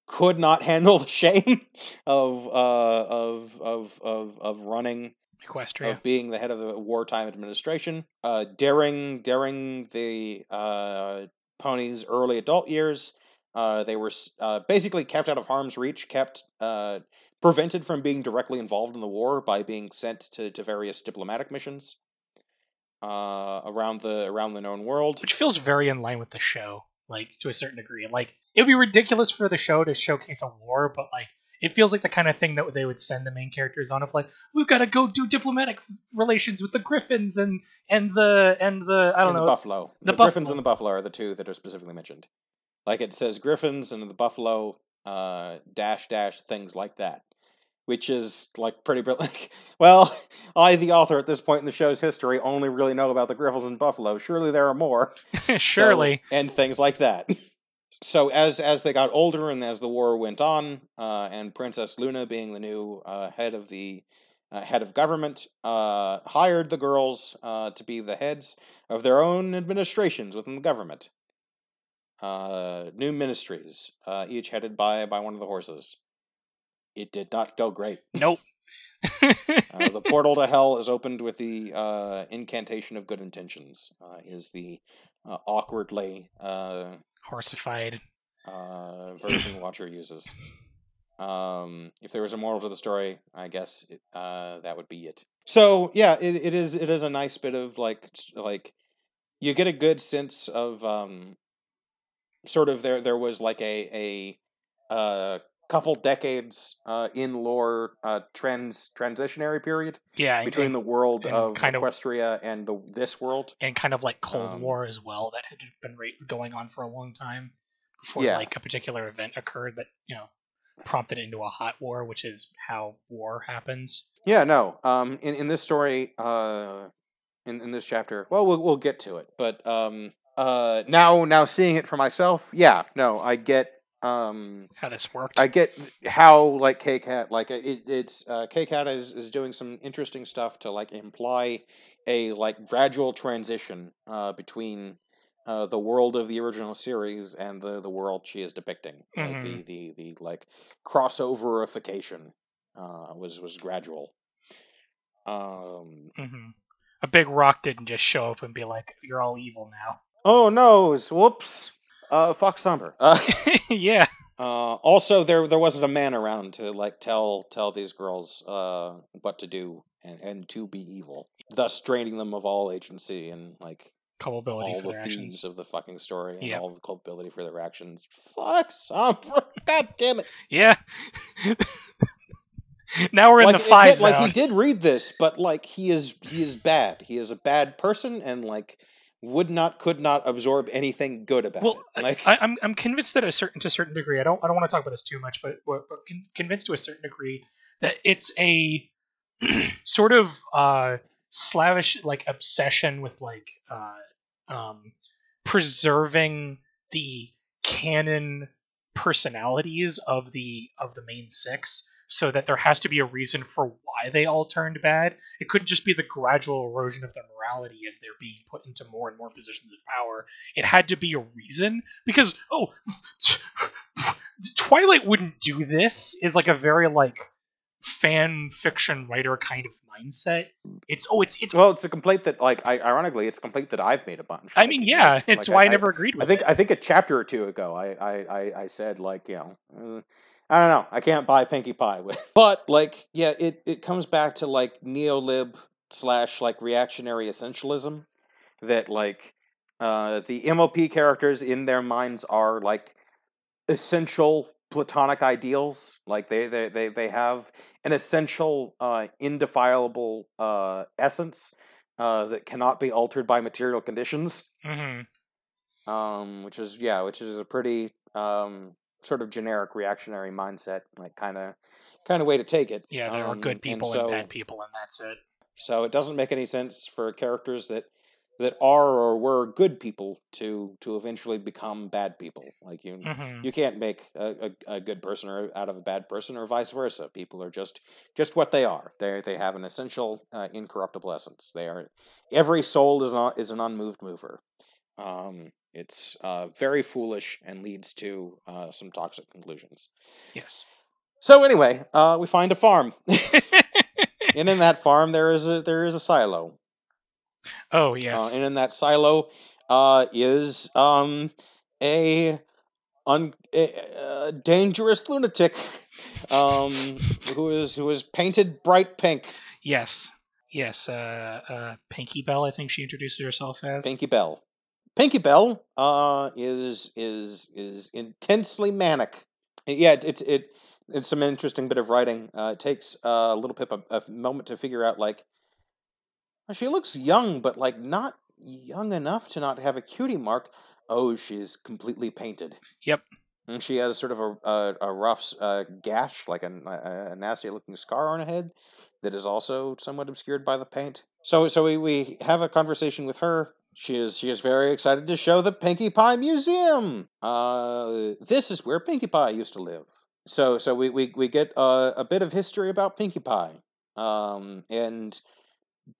could not handle the shame of uh, of of of of running Equestria. of being the head of the wartime administration, uh, daring daring the uh, ponies' early adult years. Uh, they were uh, basically kept out of harm's reach, kept uh, prevented from being directly involved in the war by being sent to, to various diplomatic missions uh, around the around the known world. which feels very in line with the show, like to a certain degree. Like it would be ridiculous for the show to showcase a war, but like it feels like the kind of thing that they would send the main characters on of like we've got to go do diplomatic relations with the Griffins and and the and the I don't and know the buffalo. the The, griffins and the buffalo are the two that are specifically mentioned. Like it says griffins and the buffalo uh, dash dash things like that, which is like pretty br- like well, I the author at this point in the show's history only really know about the griffins and buffalo. Surely there are more. So- surely and things like that. So as as they got older and as the war went on, uh, and Princess Luna, being the new uh, head of the uh, head of government, uh, hired the girls uh, to be the heads of their own administrations within the government. Uh, new ministries, uh, each headed by by one of the horses. It did not go great. nope. Uh, the portal to hell is opened with the uh, incantation of good intentions. Uh, is the uh, awkwardly uh, Horsified. uh, version Watcher uses. Um, if there was a moral to the story, I guess it, uh, that would be it. So yeah, it, it is. It is a nice bit of like like you get a good sense of um, sort of there. There was like a a uh, couple decades uh, in lore uh, trans transitionary period Yeah, and, between the world and of kind of- Equestria and the this world. and kind of like Cold um, War as well that had been ra- going on for a long time before Yeah. like a particular event occurred that you know prompted into a hot war, which is how war happens. Yeah, no. Um, in in this story, uh, in in this chapter, well, we'll we'll get to it. But um, uh, now now seeing it for myself, yeah, no, I get um, How this worked. I get how like Kkat like it, it's uh, Kkat is is doing some interesting stuff to like imply a like gradual transition uh between uh, the world of the original series and the the world she is depicting. Like Mhm. the the the like crossoverification uh, was was gradual. Um. mm-hmm. A big rock didn't just show up and be like, "You're all evil now." Oh no! Whoops. Uh, Fox Somber. Uh, yeah. uh, also, there there wasn't a man around to like tell tell these girls uh what to do and and to be evil, thus draining them of all agency and like Culpability all for the their themes actions. of the fucking story and Yep. all the culpability for their actions. Fuck Sombra. God damn it. Yeah. now we're in like, the five again, like he did read this, but like he is he is bad. He is a bad person and like would not could not absorb anything good about Well, it. Like I, I'm I'm convinced that a certain to a certain degree. I don't I don't want to talk about this too much, but but but con- convinced to a certain degree that it's a sort of uh slavish like obsession with like uh um preserving the canon personalities of the of the main six so that there has to be a reason for why they all turned bad. It couldn't just be the gradual erosion of their morality as they're being put into more and more positions of power. It had to be a reason because oh twilight wouldn't do this is like a very like fan fiction writer kind of mindset. It's oh it's it's well, it's a complaint that like I ironically it's a complaint that I've made a bunch. i mean yeah like- it's like, why I, I- never agreed with I think it. I think a chapter or two ago, I I, I, I said like you know, uh, I don't know, I can't buy Pinkie Pie with, but like yeah, it it comes back to like neolib slash like reactionary essentialism that like uh the MLP characters in their minds are like essential platonic ideals. Like they they they, they have an essential uh indefilable uh essence uh that cannot be altered by material conditions. Hmm um, which is yeah, which is a pretty um, sort of generic reactionary mindset, like kind of kind of way to take it. yeah there are Um, good and people so, and bad people and that's it So it doesn't make any sense for characters that that are or were good people to to eventually become bad people. Like you, hmm you can't make a, a, a good person or out of a bad person or vice versa. People are just just what they are. They they have an essential uh, incorruptible essence. They are every soul is not is an unmoved mover. Um, it's uh, very foolish and leads to uh, some toxic conclusions. yes So anyway, uh, we find a farm, and in that farm there is a there is a silo. oh Uh, yes and in that silo uh, is um, a, un- a, a dangerous lunatic um, who is who is painted bright pink. yes yes uh uh Pinkie Belle i think she introduced herself as Pinkie Belle. Pinkie Belle uh, is is is intensely manic. Yeah, it, it it it's some interesting bit of writing. Uh, it takes uh, a little bit of a moment to figure out like she looks young, but like not young enough to not have a cutie mark. Oh, she's completely painted. Yep. And she has sort of a a, a rough uh, gash, like a, a, a nasty looking scar on her head, that is also somewhat obscured by the paint. So so we, we have a conversation with her. She is she is very excited to show the Pinkie Pie Museum. Uh, this is where Pinkie Pie used to live. So so we we, we get uh, a bit of history about Pinkie Pie. Um, and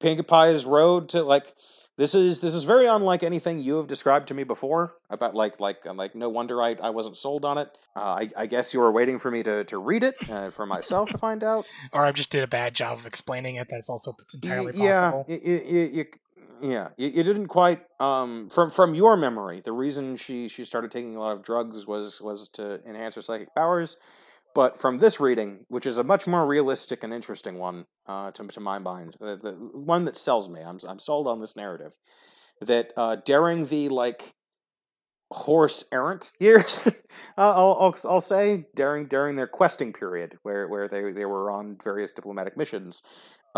Pinkie Pie's road to like this is this is very unlike anything you have described to me before about like like uh, like no wonder I, I wasn't sold on it. Uh, I, I guess you were waiting for me to, to read it uh, for myself to find out. or i just did a bad job of explaining it that's also it's entirely possible y- y- y- you, yeah, you, you didn't quite um from from your memory. The reason she she started taking a lot of drugs was was to enhance her psychic powers. But from this reading, which is a much more realistic and interesting one, uh, to, to my mind, the, the one that sells me, I'm I'm sold on this narrative, that uh, during the like horse errant years, I'll, I'll I'll say during during their questing period, where where they they were on various diplomatic missions,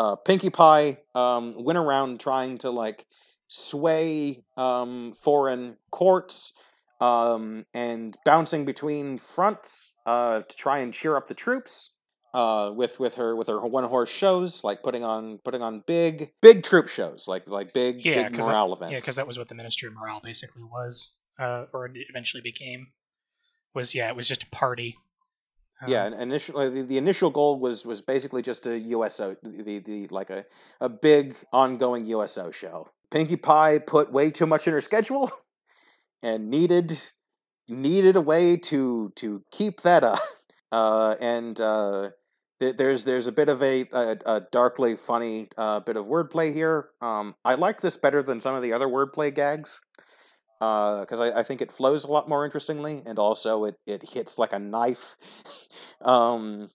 uh, Pinkie Pie um, went around trying to like sway um, foreign courts um, and bouncing between fronts uh, to try and cheer up the troops. Uh, with with her with her one horse shows, like putting on putting on big big troop shows, like like big Yeah, big morale events. Yeah, because that was what the Ministry of Morale basically was, uh, or eventually became. Was yeah, it was just a party. Yeah, Um, and initially the, the initial goal was was basically just a USO, the the like a a big ongoing USO show. Pinkie Pie put way too much in her schedule, and needed needed a way to to keep that up. Uh, and uh, th- there's there's a bit of a, a, a darkly funny uh, bit of wordplay here. Um, I like this better than some of the other wordplay gags because I, I think it flows a lot more interestingly, and also it it hits like a knife. um,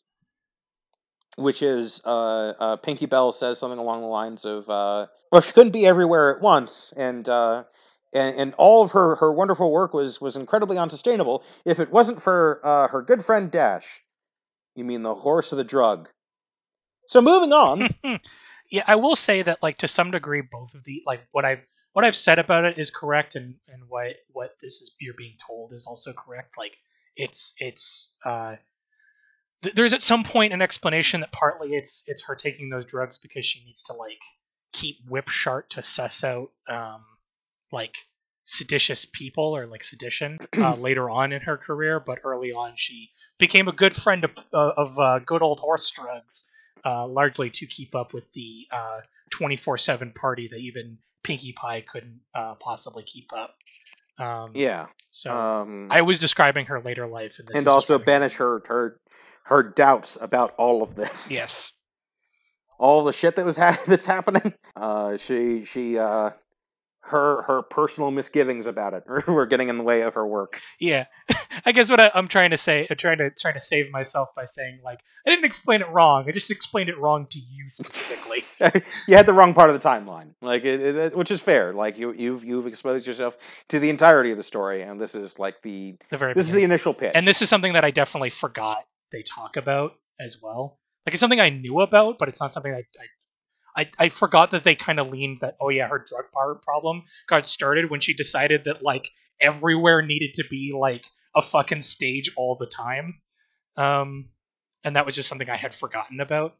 which is uh, uh, Pinkie Belle says something along the lines of, uh, "Well, she couldn't be everywhere at once, and uh, and, and all of her, her wonderful work was was incredibly unsustainable if it wasn't for uh, her good friend Dash. You mean the horse of the drug? So moving on. yeah, I will say that like to some degree, both of the like what I've what I've said about it is correct, and and what what this is you're being told is also correct. Like it's it's uh, th- there's at some point an explanation that partly it's it's her taking those drugs because she needs to like keep Whipshart to suss out um like seditious people or like sedition uh, later on in her career, but early on she became a good friend of, uh, of uh, good old horse drugs, uh, largely to keep up with the twenty four seven party that even Pinkie Pie couldn't uh, possibly keep up. Um, yeah. So Um, I was describing her later life, and this and also banish her her her doubts about all of this. Yes. all the shit that was ha- that's happening. Uh, she she uh, her her personal misgivings about it were getting in the way of her work. Yeah, I guess what I, I'm trying to say, I'm trying to trying to save myself by saying like I didn't explain it wrong. I just explained it wrong to you specifically. you had the wrong part of the timeline, like it, it, it- which is fair. Like you you've you've exposed yourself to the entirety of the story, and this is like the the very this is the initial pitch. and this is something that I definitely forgot they talk about as well. Like it's something I knew about, but it's not something I I, I, I forgot that they kind of leaned that. Oh yeah, her drug problem got started when she decided that like everywhere needed to be like a fucking stage all the time. Um, and that was just something I had forgotten about.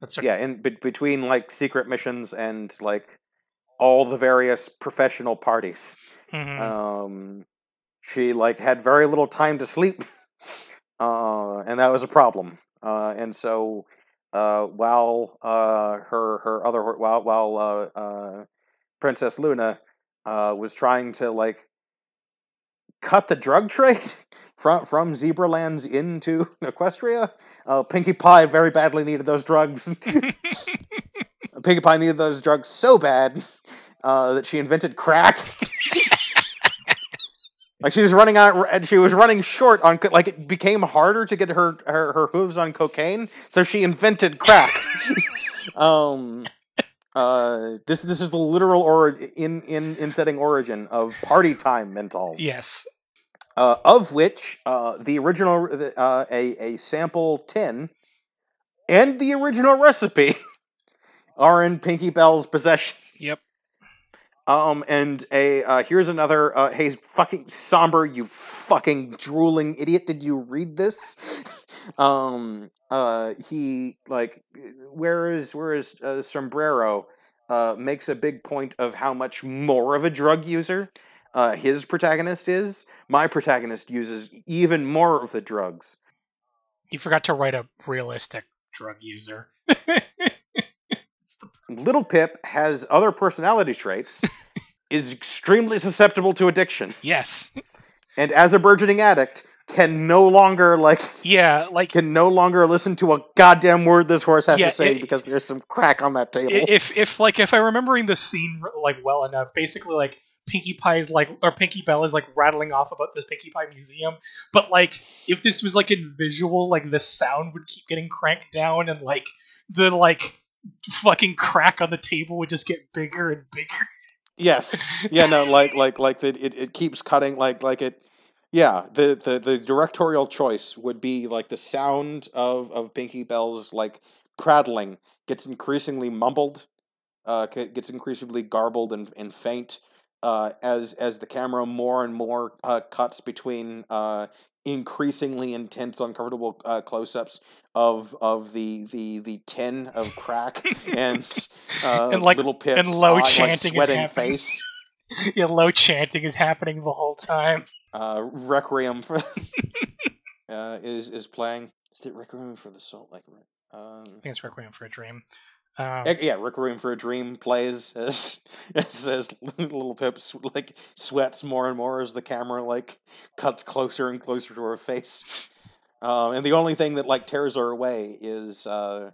That's sort yeah, and be- between like secret missions and like all the various professional parties. Mhm. um, she like had very little time to sleep, uh, and that was a problem. Uh, and so, uh, while uh, her her other while while uh, uh, Princess Luna uh, was trying to like cut the drug trade from from Zebralands into Equestria, uh, Pinkie Pie very badly needed those drugs. Pinkie Pie needed those drugs so bad uh, that she invented crack. Like she was running out, and she was running short on. Like it became harder to get her her, her hooves on cocaine, so she invented crack. um, uh, this this is the literal or in in in setting origin of party time Mintals yes. uh, of which uh, the original uh, a a sample tin and the original recipe are in Pinkie Belle's possession. Yep. Um, and a uh, here's another. Uh, hey, fucking somber, you fucking drooling idiot! Did you read this? um, uh, he like, where is where is uh, sombrero? Uh, makes a big point of how much more of a drug user uh, his protagonist is. My protagonist uses even more of the drugs. You forgot to write a realistic drug user. Little Pip has other personality traits, is extremely susceptible to addiction, yes. and as a burgeoning addict, can no longer like Yeah, like can no longer listen to a goddamn word this horse has Yeah, to say it- because there's some crack on that table. if if like if I'm remembering the scene like well enough, basically like Pinkie Pie is like or Pinkie Belle is like rattling off about this Pinkie Pie museum, but like if this was like in visual, like the sound would keep getting cranked down and like the like fucking crack on the table would just get bigger and bigger. yes, yeah, no, like like like that. It, it keeps cutting like like it. Yeah, the, the the directorial choice would be like the sound of of Pinkie Belle's like prattling gets increasingly mumbled, uh, gets increasingly garbled and, and faint, uh, as as the camera more and more uh, cuts between uh, increasingly intense, uncomfortable uh, close-ups of of the the the tin of crack and uh, And, like- little Pip's and low uh, chanting is sweating happening. face. yeah, low chanting is happening the whole time. uh, Requiem for uh, is is playing. Is it Requiem for the Salt Lake? um, I think it's Requiem for a Dream. Um, Yeah, Requiem for a Dream plays as as, as little Pips like sweats more and more as the camera like cuts closer and closer to her face. Um, and the only thing that like tears her away is uh,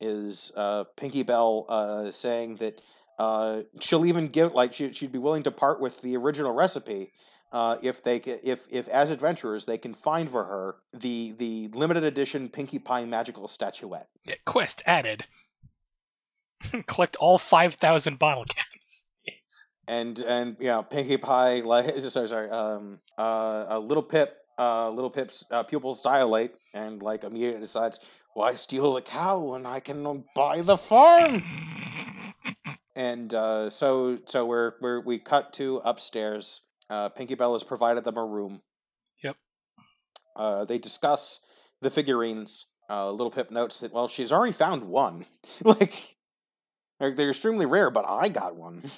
is uh, Pinkie Belle uh, saying that uh, she'll even give like she, she'd be willing to part with the original recipe uh, if they if if as adventurers they can find for her the the limited edition Pinkie Pie magical statuette. yeah, quest added. Collect all 5,000 bottle caps. and and yeah, Pinkie Pie like sorry sorry um uh a little Pip uh little Pip's uh, pupils dilate and like immediately decides why steal the cow when I can buy the farm and uh so so we're we're we cut to upstairs uh Pinkie Belle has provided them a room Yep. uh they discuss the figurines uh little Pip notes that well she's already found one like they're, they're extremely rare but I got one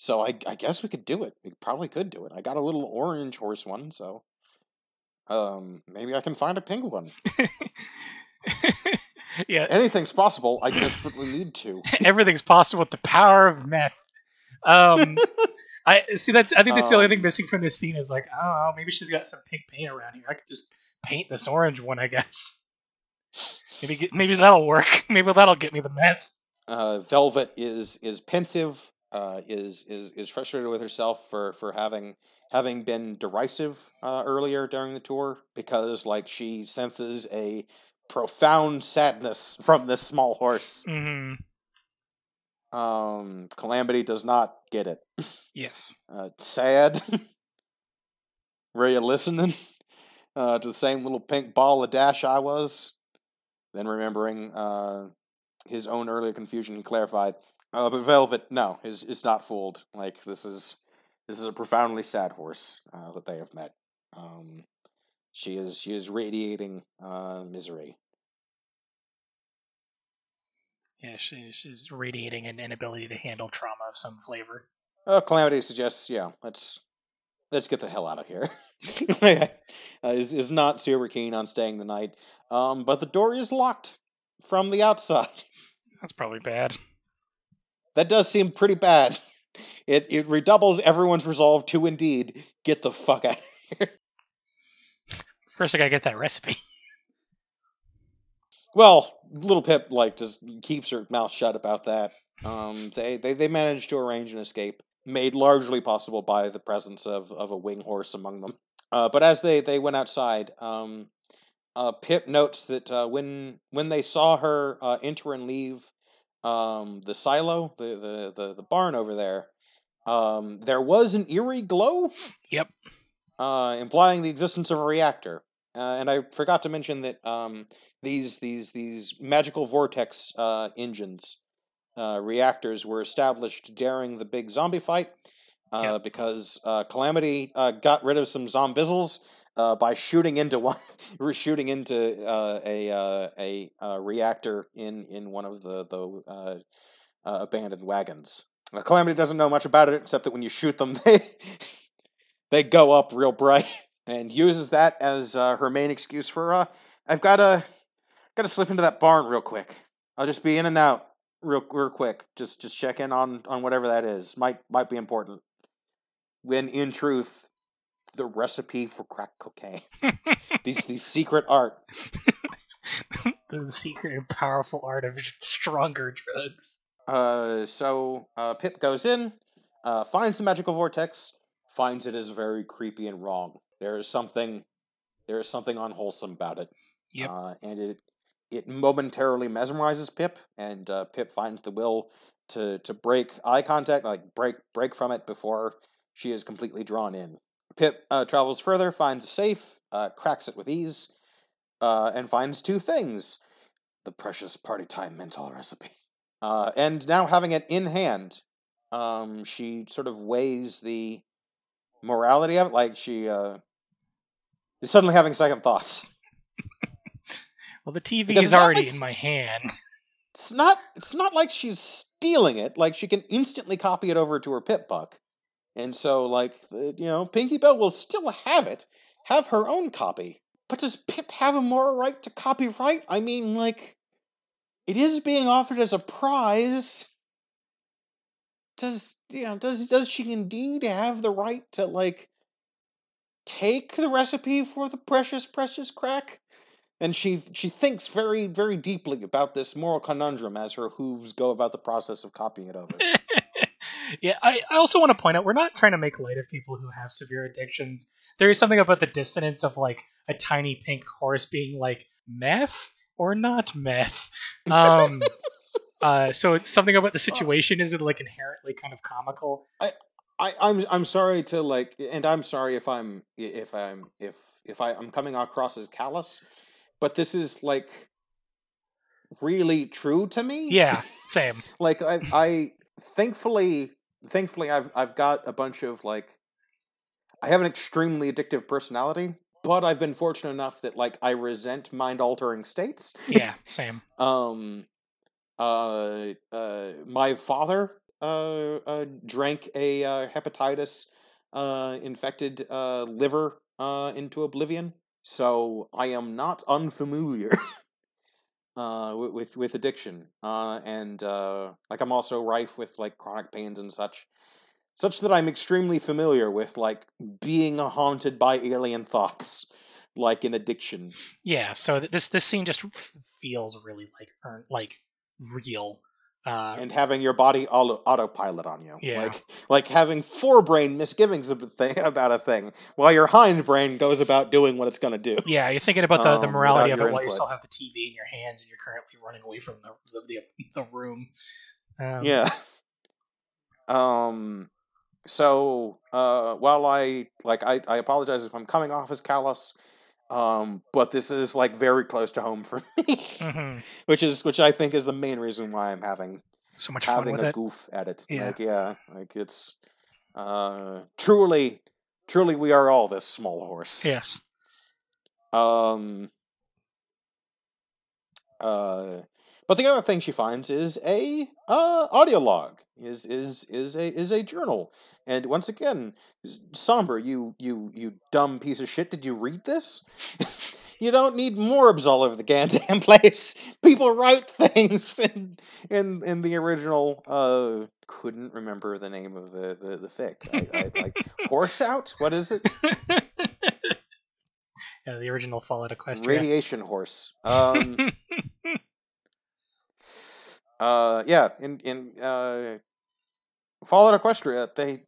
So I, I guess we could do it. We probably could do it. I got a little orange horse one, so um maybe I can find a pink one. yeah, Anything's possible. I desperately need to. everything's possible with the power of meth. Um, I see. That's I think that's the only thing Um, missing from this scene is like, oh, maybe she's got some pink paint around here. I could just paint this orange one, I guess. Maybe get, maybe that'll work. Maybe that'll get me the meth. Uh, Velvet is is pensive. Uh, is is is frustrated with herself for for having having been derisive uh, earlier during the tour because like she senses a profound sadness from this small horse. hmm Um, Calamity does not get it. Yes. uh, sad. Were you listening uh, to the same little pink ball of dash I was? Then remembering uh, his own earlier confusion, he clarified. Uh, but Velvet, no, is is not fooled. Like this is this is a profoundly sad horse uh, that they have met. Um, she is she is radiating uh, misery. Yeah, she, she's radiating an inability to handle trauma of some flavor. Uh, Calamity suggests, yeah, let's let's get the hell out of here. uh, is is not super keen on staying the night, um, but the door is locked from the outside. That's probably bad. That does seem pretty bad. It it redoubles everyone's resolve to indeed get the fuck out. First, I gotta get that recipe. Well, little Pip like just keeps her mouth shut about that. Um, they they they managed to arrange an escape, made largely possible by the presence of of a wing horse among them. Uh, but as they they went outside, um, uh, Pip notes that uh, when when they saw her uh, enter and leave um, the silo, the, the the the barn over there, um, there was an eerie glow. Yep. Uh, implying the existence of a reactor. Uh, and I forgot to mention that um, these these these magical vortex uh, engines uh, reactors were established during the big zombie fight uh, Yep. because uh, Calamity uh, got rid of some zombizzles uh, by shooting into one shooting into uh, a uh, a uh, reactor in in one of the the uh, abandoned wagons. Uh, Calamity doesn't know much about it except that when you shoot them, they they go up real bright, and uses that as her main excuse for uh, I've got to got to slip into that barn real quick. I'll just be in and out real real quick. Just just check in on on whatever that is. Might might be important. When in truth, the recipe for crack cocaine. these these secret art. the secret and powerful art of stronger drugs. Uh, so uh, Pip goes in, uh, finds the magical vortex, finds it is very creepy and wrong. There is something, there is something unwholesome about it. Yep. Uh, and it it momentarily mesmerizes Pip, and uh, Pip finds the will to to break eye contact, like break break from it before she is completely drawn in. Pip uh, travels further, finds a safe, uh, cracks it with ease, uh, and finds two things: the precious party time Mintal recipe. Uh, and now having it in hand, um, she sort of weighs the morality of it. Like she uh, is suddenly having second thoughts. Well, the TV Because is already like- in my hand. It's not. It's not like she's stealing it. Like she can instantly copy it over to her pip buck, and so like you know, Pinkie Belle will still have it, have her own copy. But does Pip have a moral right to copyright? I mean, like, it is being offered as a prize. Does you know? Does does she indeed have the right to like take the recipe for the precious precious crack? And she she thinks very very deeply about this moral conundrum as her hooves go about the process of copying it over. yeah, I, I also want to point out we're not trying to make light of people who have severe addictions. There is something about the dissonance of like a tiny pink horse being like meth or not meth. Um, uh, so it's something about the situation is it like inherently kind of comical. I, I'm I'm sorry to like, and I'm sorry if I'm if I'm if if I, I'm coming across as callous, but this is like really true to me. Yeah, same. like I I thankfully thankfully I've I've got a bunch of like I have an extremely addictive personality, but I've been fortunate enough that like I resent mind altering states. Yeah, same. um uh uh my father uh, uh drank a uh, hepatitis uh infected uh liver uh into oblivion. So I am not unfamiliar uh with, with addiction. Uh and uh like I'm also rife with like chronic pains and such such that I'm extremely familiar with like being haunted by alien thoughts, like an addiction. Yeah, so this this scene just feels really like like real. Uh, and having your body auto- autopilot on you, Yeah. like like having forebrain misgivings of a thing, about a thing, while your hindbrain goes about doing what it's gonna do. yeah, you're thinking about the, the Um, morality of it your while you still have the TV in your hands and you're currently running away from the the, the, the room. Um, yeah. Um. So, uh, while I like, I I apologize if I'm coming off as callous. Um, but this is like very close to home for me, mhm. which is which I think is the main reason why I'm having So much having a it. goof at it. Yeah. Like, yeah, like it's uh truly truly we are all this small horse. Yes. Um uh but the other thing she finds is a uh audio log. Is is is a is a journal. And once again, somber, you you you dumb piece of shit, did you read this? you don't need Morbs all over the goddamn place. People write things in in, in the original uh couldn't remember the name of the the, the fic. I, I, like horse out? What is it? yeah, the original Fallout Equestria. Radiation horse. Um uh yeah in in uh fallout equestria they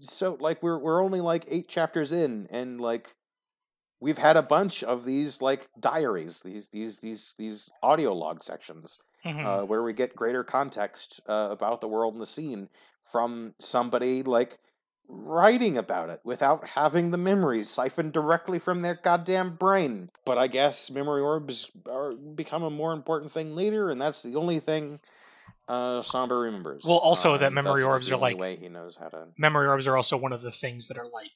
so like we're we're only like eight chapters in and like we've had a bunch of these like diaries these these these these audio log sections Mhm. uh, where we get greater context uh, about the world and the scene from somebody like writing about it without having the memories siphoned directly from their goddamn brain. But I guess memory orbs are become a more important thing later, and that's the only thing uh, Somber remembers. Well, also Uh, that memory orbs are like- way he knows how to. memory orbs are also one of the things that are like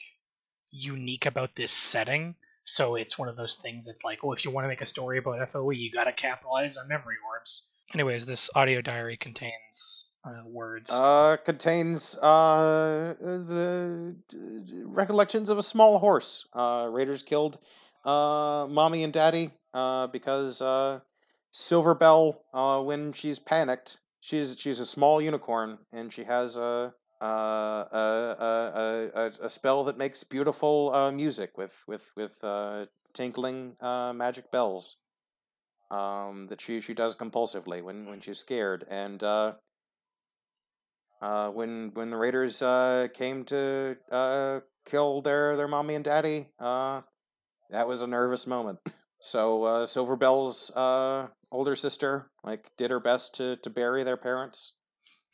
unique about this setting. So it's one of those things that like, well, if you want to make a story about FOE, you got to capitalize on memory orbs. Anyways, this audio diary contains uh, words. Uh, contains uh the recollections of a small horse. Uh, raiders killed uh mommy and daddy uh because uh Silverbell uh when she's panicked she's she's a small unicorn and she has a uh, a, a, a, a spell that makes beautiful uh, music with with with uh, tinkling uh, magic bells um, that she she does compulsively when, when she's scared and uh, uh, when when the raiders uh, came to uh, kill their their mommy and daddy, uh, that was a nervous moment. So uh, Silverbell's uh, older sister like did her best to to bury their parents.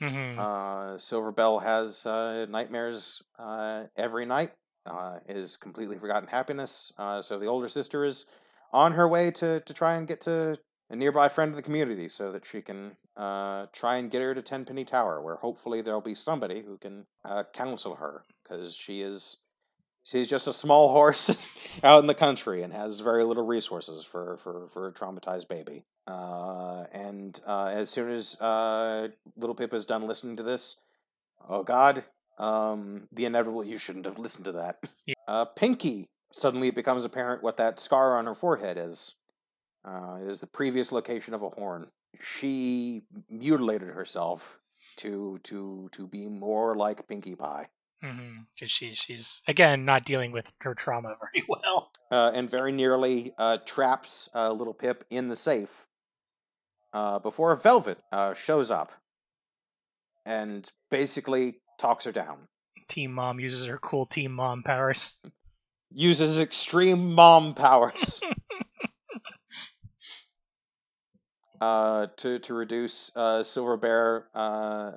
Mhm. Uh, Silverbell has uh, nightmares uh, every night. Uh, is completely forgotten happiness. Uh, so the older sister is on her way to to try and get to a nearby friend of the community so that she can uh, try and get her to Tenpenny Tower, where hopefully there'll be somebody who can uh, counsel her because she is she's just a small horse out in the country and has very little resources for for for a traumatized baby. Uh, and uh, as soon as uh, little Pip is done listening to this, oh God, um, the inevitable. You shouldn't have listened to that. Yeah. Uh, Pinky suddenly it becomes apparent what that scar on her forehead is. Uh, it is the previous location of a horn. she mutilated herself to to to be more like Pinkie Pie. because mm-hmm. she she's again not dealing with her trauma very well. uh, and very nearly uh, traps uh, little Pip in the safe uh, before Velvet uh, shows up and basically talks her down. Team Mom uses her cool Team Mom powers. Uses extreme mom powers. Uh, to to reduce uh, Silver Bell uh,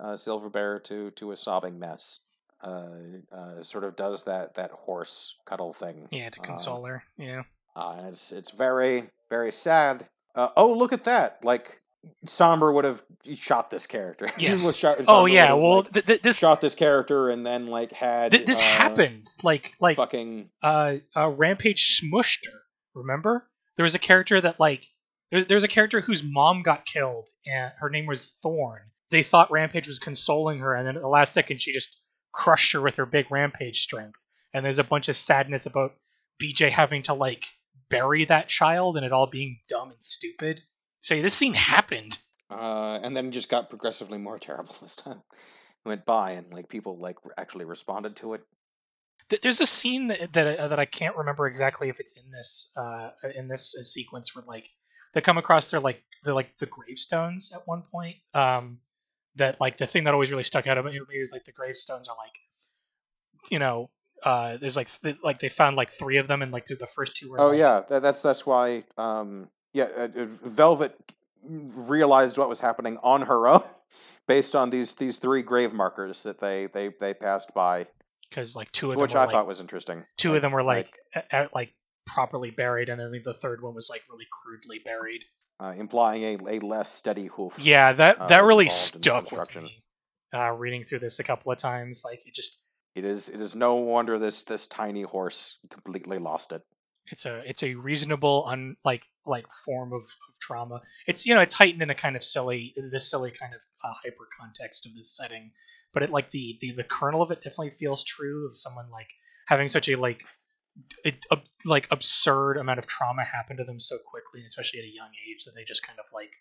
uh, Silver Bell to to a sobbing mess. Uh, uh, sort of does that that horse cuddle thing. Yeah, to console her. Yeah. Uh, and it's it's very very sad. Uh, oh, look at that! Like Somber would have shot this character. Yes. shot, Oh yeah. have, Well, like, th- th- this shot this character and then like had th- this uh, happened. Like like fucking uh, uh Rampage smushed her. Remember? There was a character that like there, there a character whose mom got killed, and her name was Thorn. They thought Rampage was consoling her, and then at the last second, she just crushed her with her big Rampage strength. And there's a bunch of sadness about BJ having to like bury that child and it all being dumb and stupid. So this scene happened. uh, and then just got progressively more terrible as time went by, and like people like actually responded to it. There's a scene that that, I- that I can't remember exactly if it's in this uh, in this uh, sequence where like they come across their like the like the gravestones at one point. Um, that like the thing that always really stuck out of me was like the gravestones are like, you know, uh, there's like th- like they found like three of them and like the first two were Oh like- yeah, that, that's that's why. Um, yeah, uh, uh, Velvet realized what was happening on her own, based on these these three grave markers that they they they passed by, because like two of them which I like, thought was interesting. two Like- of them were like a- a- like properly buried and then the third one was like really crudely buried. uh, implying a, a less steady hoof. Yeah, that uh, that really stuck with me. Uh, reading through this a couple of times, like it just It is it is no wonder this this tiny horse completely lost it. it's a it's a reasonable un like like form of, of trauma. It's you know it's heightened in a kind of silly this silly kind of uh, hyper context of this setting, but it like the, the the kernel of it definitely feels true of someone like having such a like it, a, like absurd amount of trauma happened to them so quickly, especially at a young age, that they just kind of like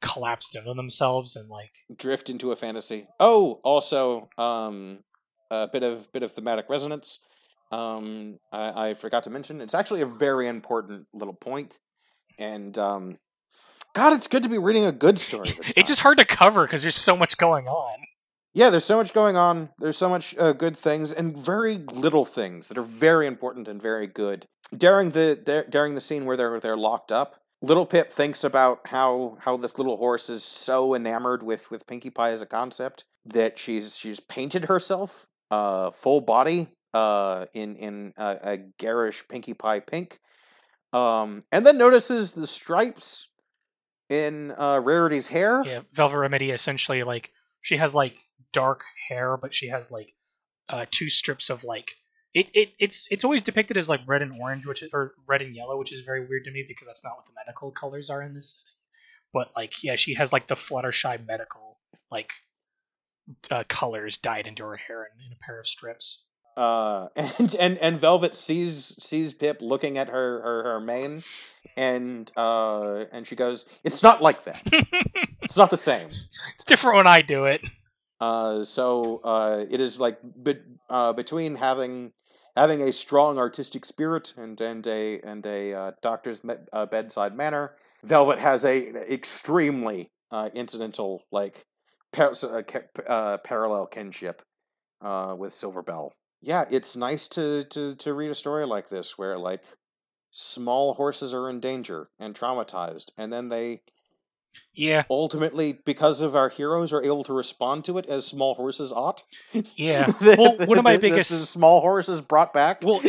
collapsed into themselves and like Drift into a fantasy. Oh, also um, a bit of bit of thematic resonance. Um, I, I forgot to mention it's actually a very important little point, and um, God, it's good to be reading a good story. It's just hard to cover because there's so much going on. Yeah, there's so much going on. There's so much uh, good things and very little things that are very important and very good. During the dur- during the scene where they're they're locked up, Littlepip thinks about how how this little horse is so enamored with with Pinkie Pie as a concept that she's she's painted herself uh full body uh in in uh, a garish Pinkie Pie pink, um and then notices the stripes in uh Rarity's hair. Yeah, Velvet Remedy essentially like she has like dark hair, but she has like uh, two strips of like it, it it's it's always depicted as like red and orange, which is, or red and yellow, which is very weird to me because that's not what the medical colors are in this setting. But like yeah, she has like the Fluttershy medical like uh, colors dyed into her hair in, in a pair of strips. Uh and and and velvet sees sees pip looking at her her, her mane and uh and she goes it's not like that. It's not the same. It's different when I do it. uh so uh it is like be- uh between having having a strong artistic spirit and and a and a uh, doctor's uh, bedside manner velvet has a extremely uh incidental like par- uh, ca- uh, parallel kinship uh with silver bell yeah, it's nice to, to, to read a story like this where like small horses are in danger and traumatized, and then they Yeah, ultimately, because of our heroes, are able to respond to it as small horses ought. yeah. Well, one of my biggest- small horses brought back. Well,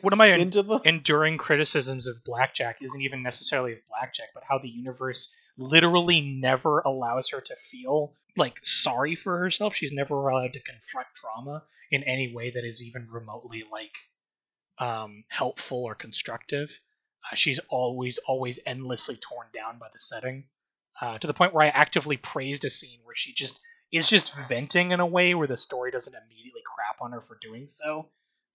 One of my into the enduring criticisms of Blackjack isn't even necessarily of Blackjack, but how the universe literally never allows her to feel like sorry for herself. She's never allowed to confront trauma in any way that is even remotely like um, helpful or constructive. Uh, she's always, always endlessly torn down by the setting uh, to the point where I actively praised a scene where she just is just venting in a way where the story doesn't immediately crap on her for doing so.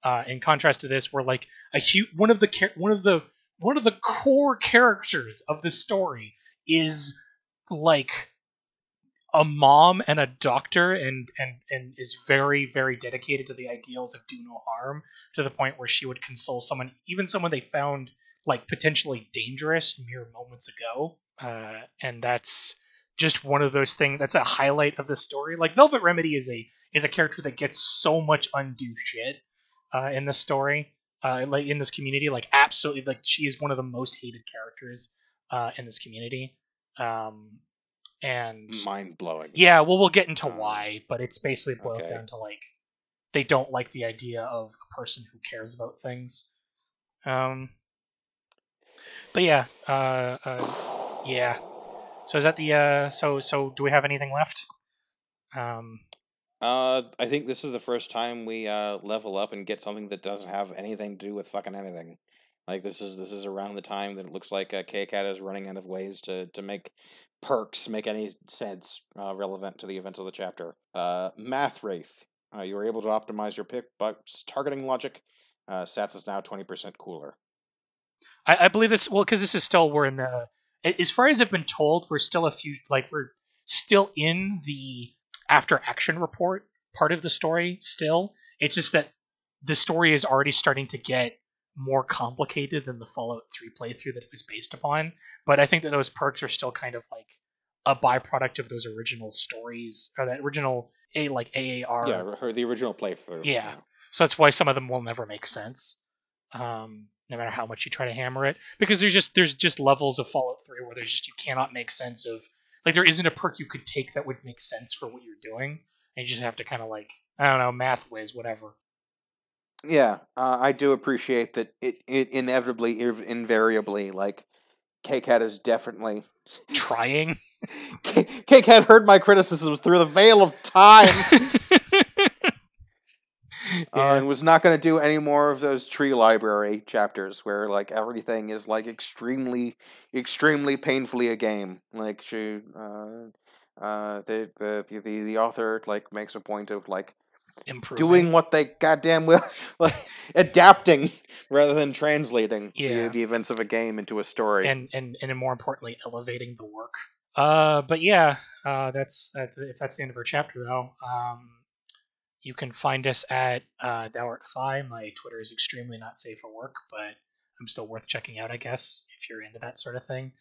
Uh, in contrast to this, where like a huge one of the one of the one of the core characters of the story is like a mom and a doctor and and and is very very dedicated to the ideals of do no harm to the point where she would console someone even someone they found like potentially dangerous mere moments ago. Uh, and that's just one of those things that's a highlight of the story. Like velvet remedy is a is a character that gets so much undue shit uh, in the story uh, like in this community like absolutely like she is one of the most hated characters uh, in this community um, and Mind blowing. yeah, well, we'll get into Um, why, but it's basically boils okay. down to like they don't like the idea of a person who cares about things. Um, but yeah, uh, uh, yeah. So is that the uh? So so do we have anything left? Um, Uh, I think this is the first time we uh level up and get something that doesn't have anything to do with fucking anything. Like this is this is around the time that it looks like uh, Kkat is running out of ways to to make perks make any sense uh, relevant to the events of the chapter. Uh, Math Wrath. Uh, you were able to optimize your pick, but targeting logic. Uh, Sats is now twenty percent cooler. I, I believe this well because this is still we're in the as far as I've been told we're still a few like we're still in the after action report part of the story still. It's just that the story is already starting to get more complicated than the Fallout 3 playthrough that it was based upon. But I think that those perks are still kind of like a byproduct of those original stories or that original a like AAR. yeah, her the original playthrough. Yeah. So that's why some of them will never make sense, um, no matter how much you try to hammer it. Because there's just there's just levels of Fallout 3 where there's just you cannot make sense of like there isn't a perk you could take that would make sense for what you're doing, and you just have to kind of like I don't know math whiz whatever. Yeah, uh, I do appreciate that it, it inevitably, invariably, like, Kkat is definitely. Trying. K- Kkat heard my criticisms through the veil of time uh, and was not going to do any more of those tree library chapters where, like, everything is, like, extremely, extremely painfully a game. Like, she. Uh, uh, the, the the the author like makes a point of like Improving. doing what they goddamn will, like adapting rather than translating Yeah. the, the events of a game into a story. and and and more importantly elevating the work uh but yeah uh that's that, if that's the end of our chapter though um you can find us at uh Dowart Phi. my twitter is extremely not safe for work but i'm still worth checking out i guess if you're into that sort of thing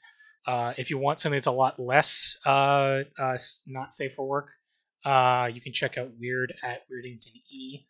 uh if you want something that's a lot less uh, uh not safe for work uh you can check out weird at weirdington e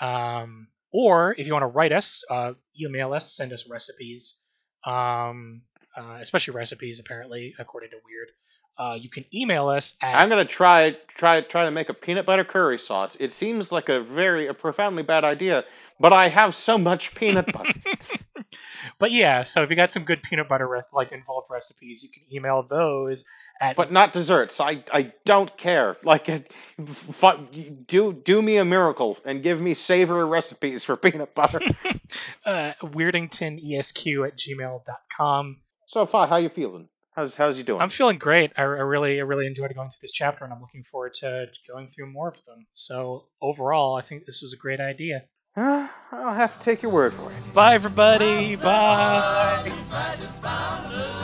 um or if you want to write us uh email us send us recipes um, uh, especially recipes, apparently, according to Weird. Uh, you can email us at I'm gonna try try try to make a peanut butter curry sauce. It seems like a very a profoundly bad idea, but I have so much peanut butter. but yeah, so if you got some good peanut butter re- like involved recipes, you can email those at but not desserts. I I don't care. Like, fu- do do me a miracle and give me savory recipes for peanut butter. uh, weirdingtonesq at gmail.com. so far, how you feeling? How's how's you doing? I'm feeling great. I, I really, I really enjoyed going through this chapter, and I'm looking forward to going through more of them. So overall, I think this was a great idea. Uh, I'll have to take your word for it. Bye, everybody. Bye. Found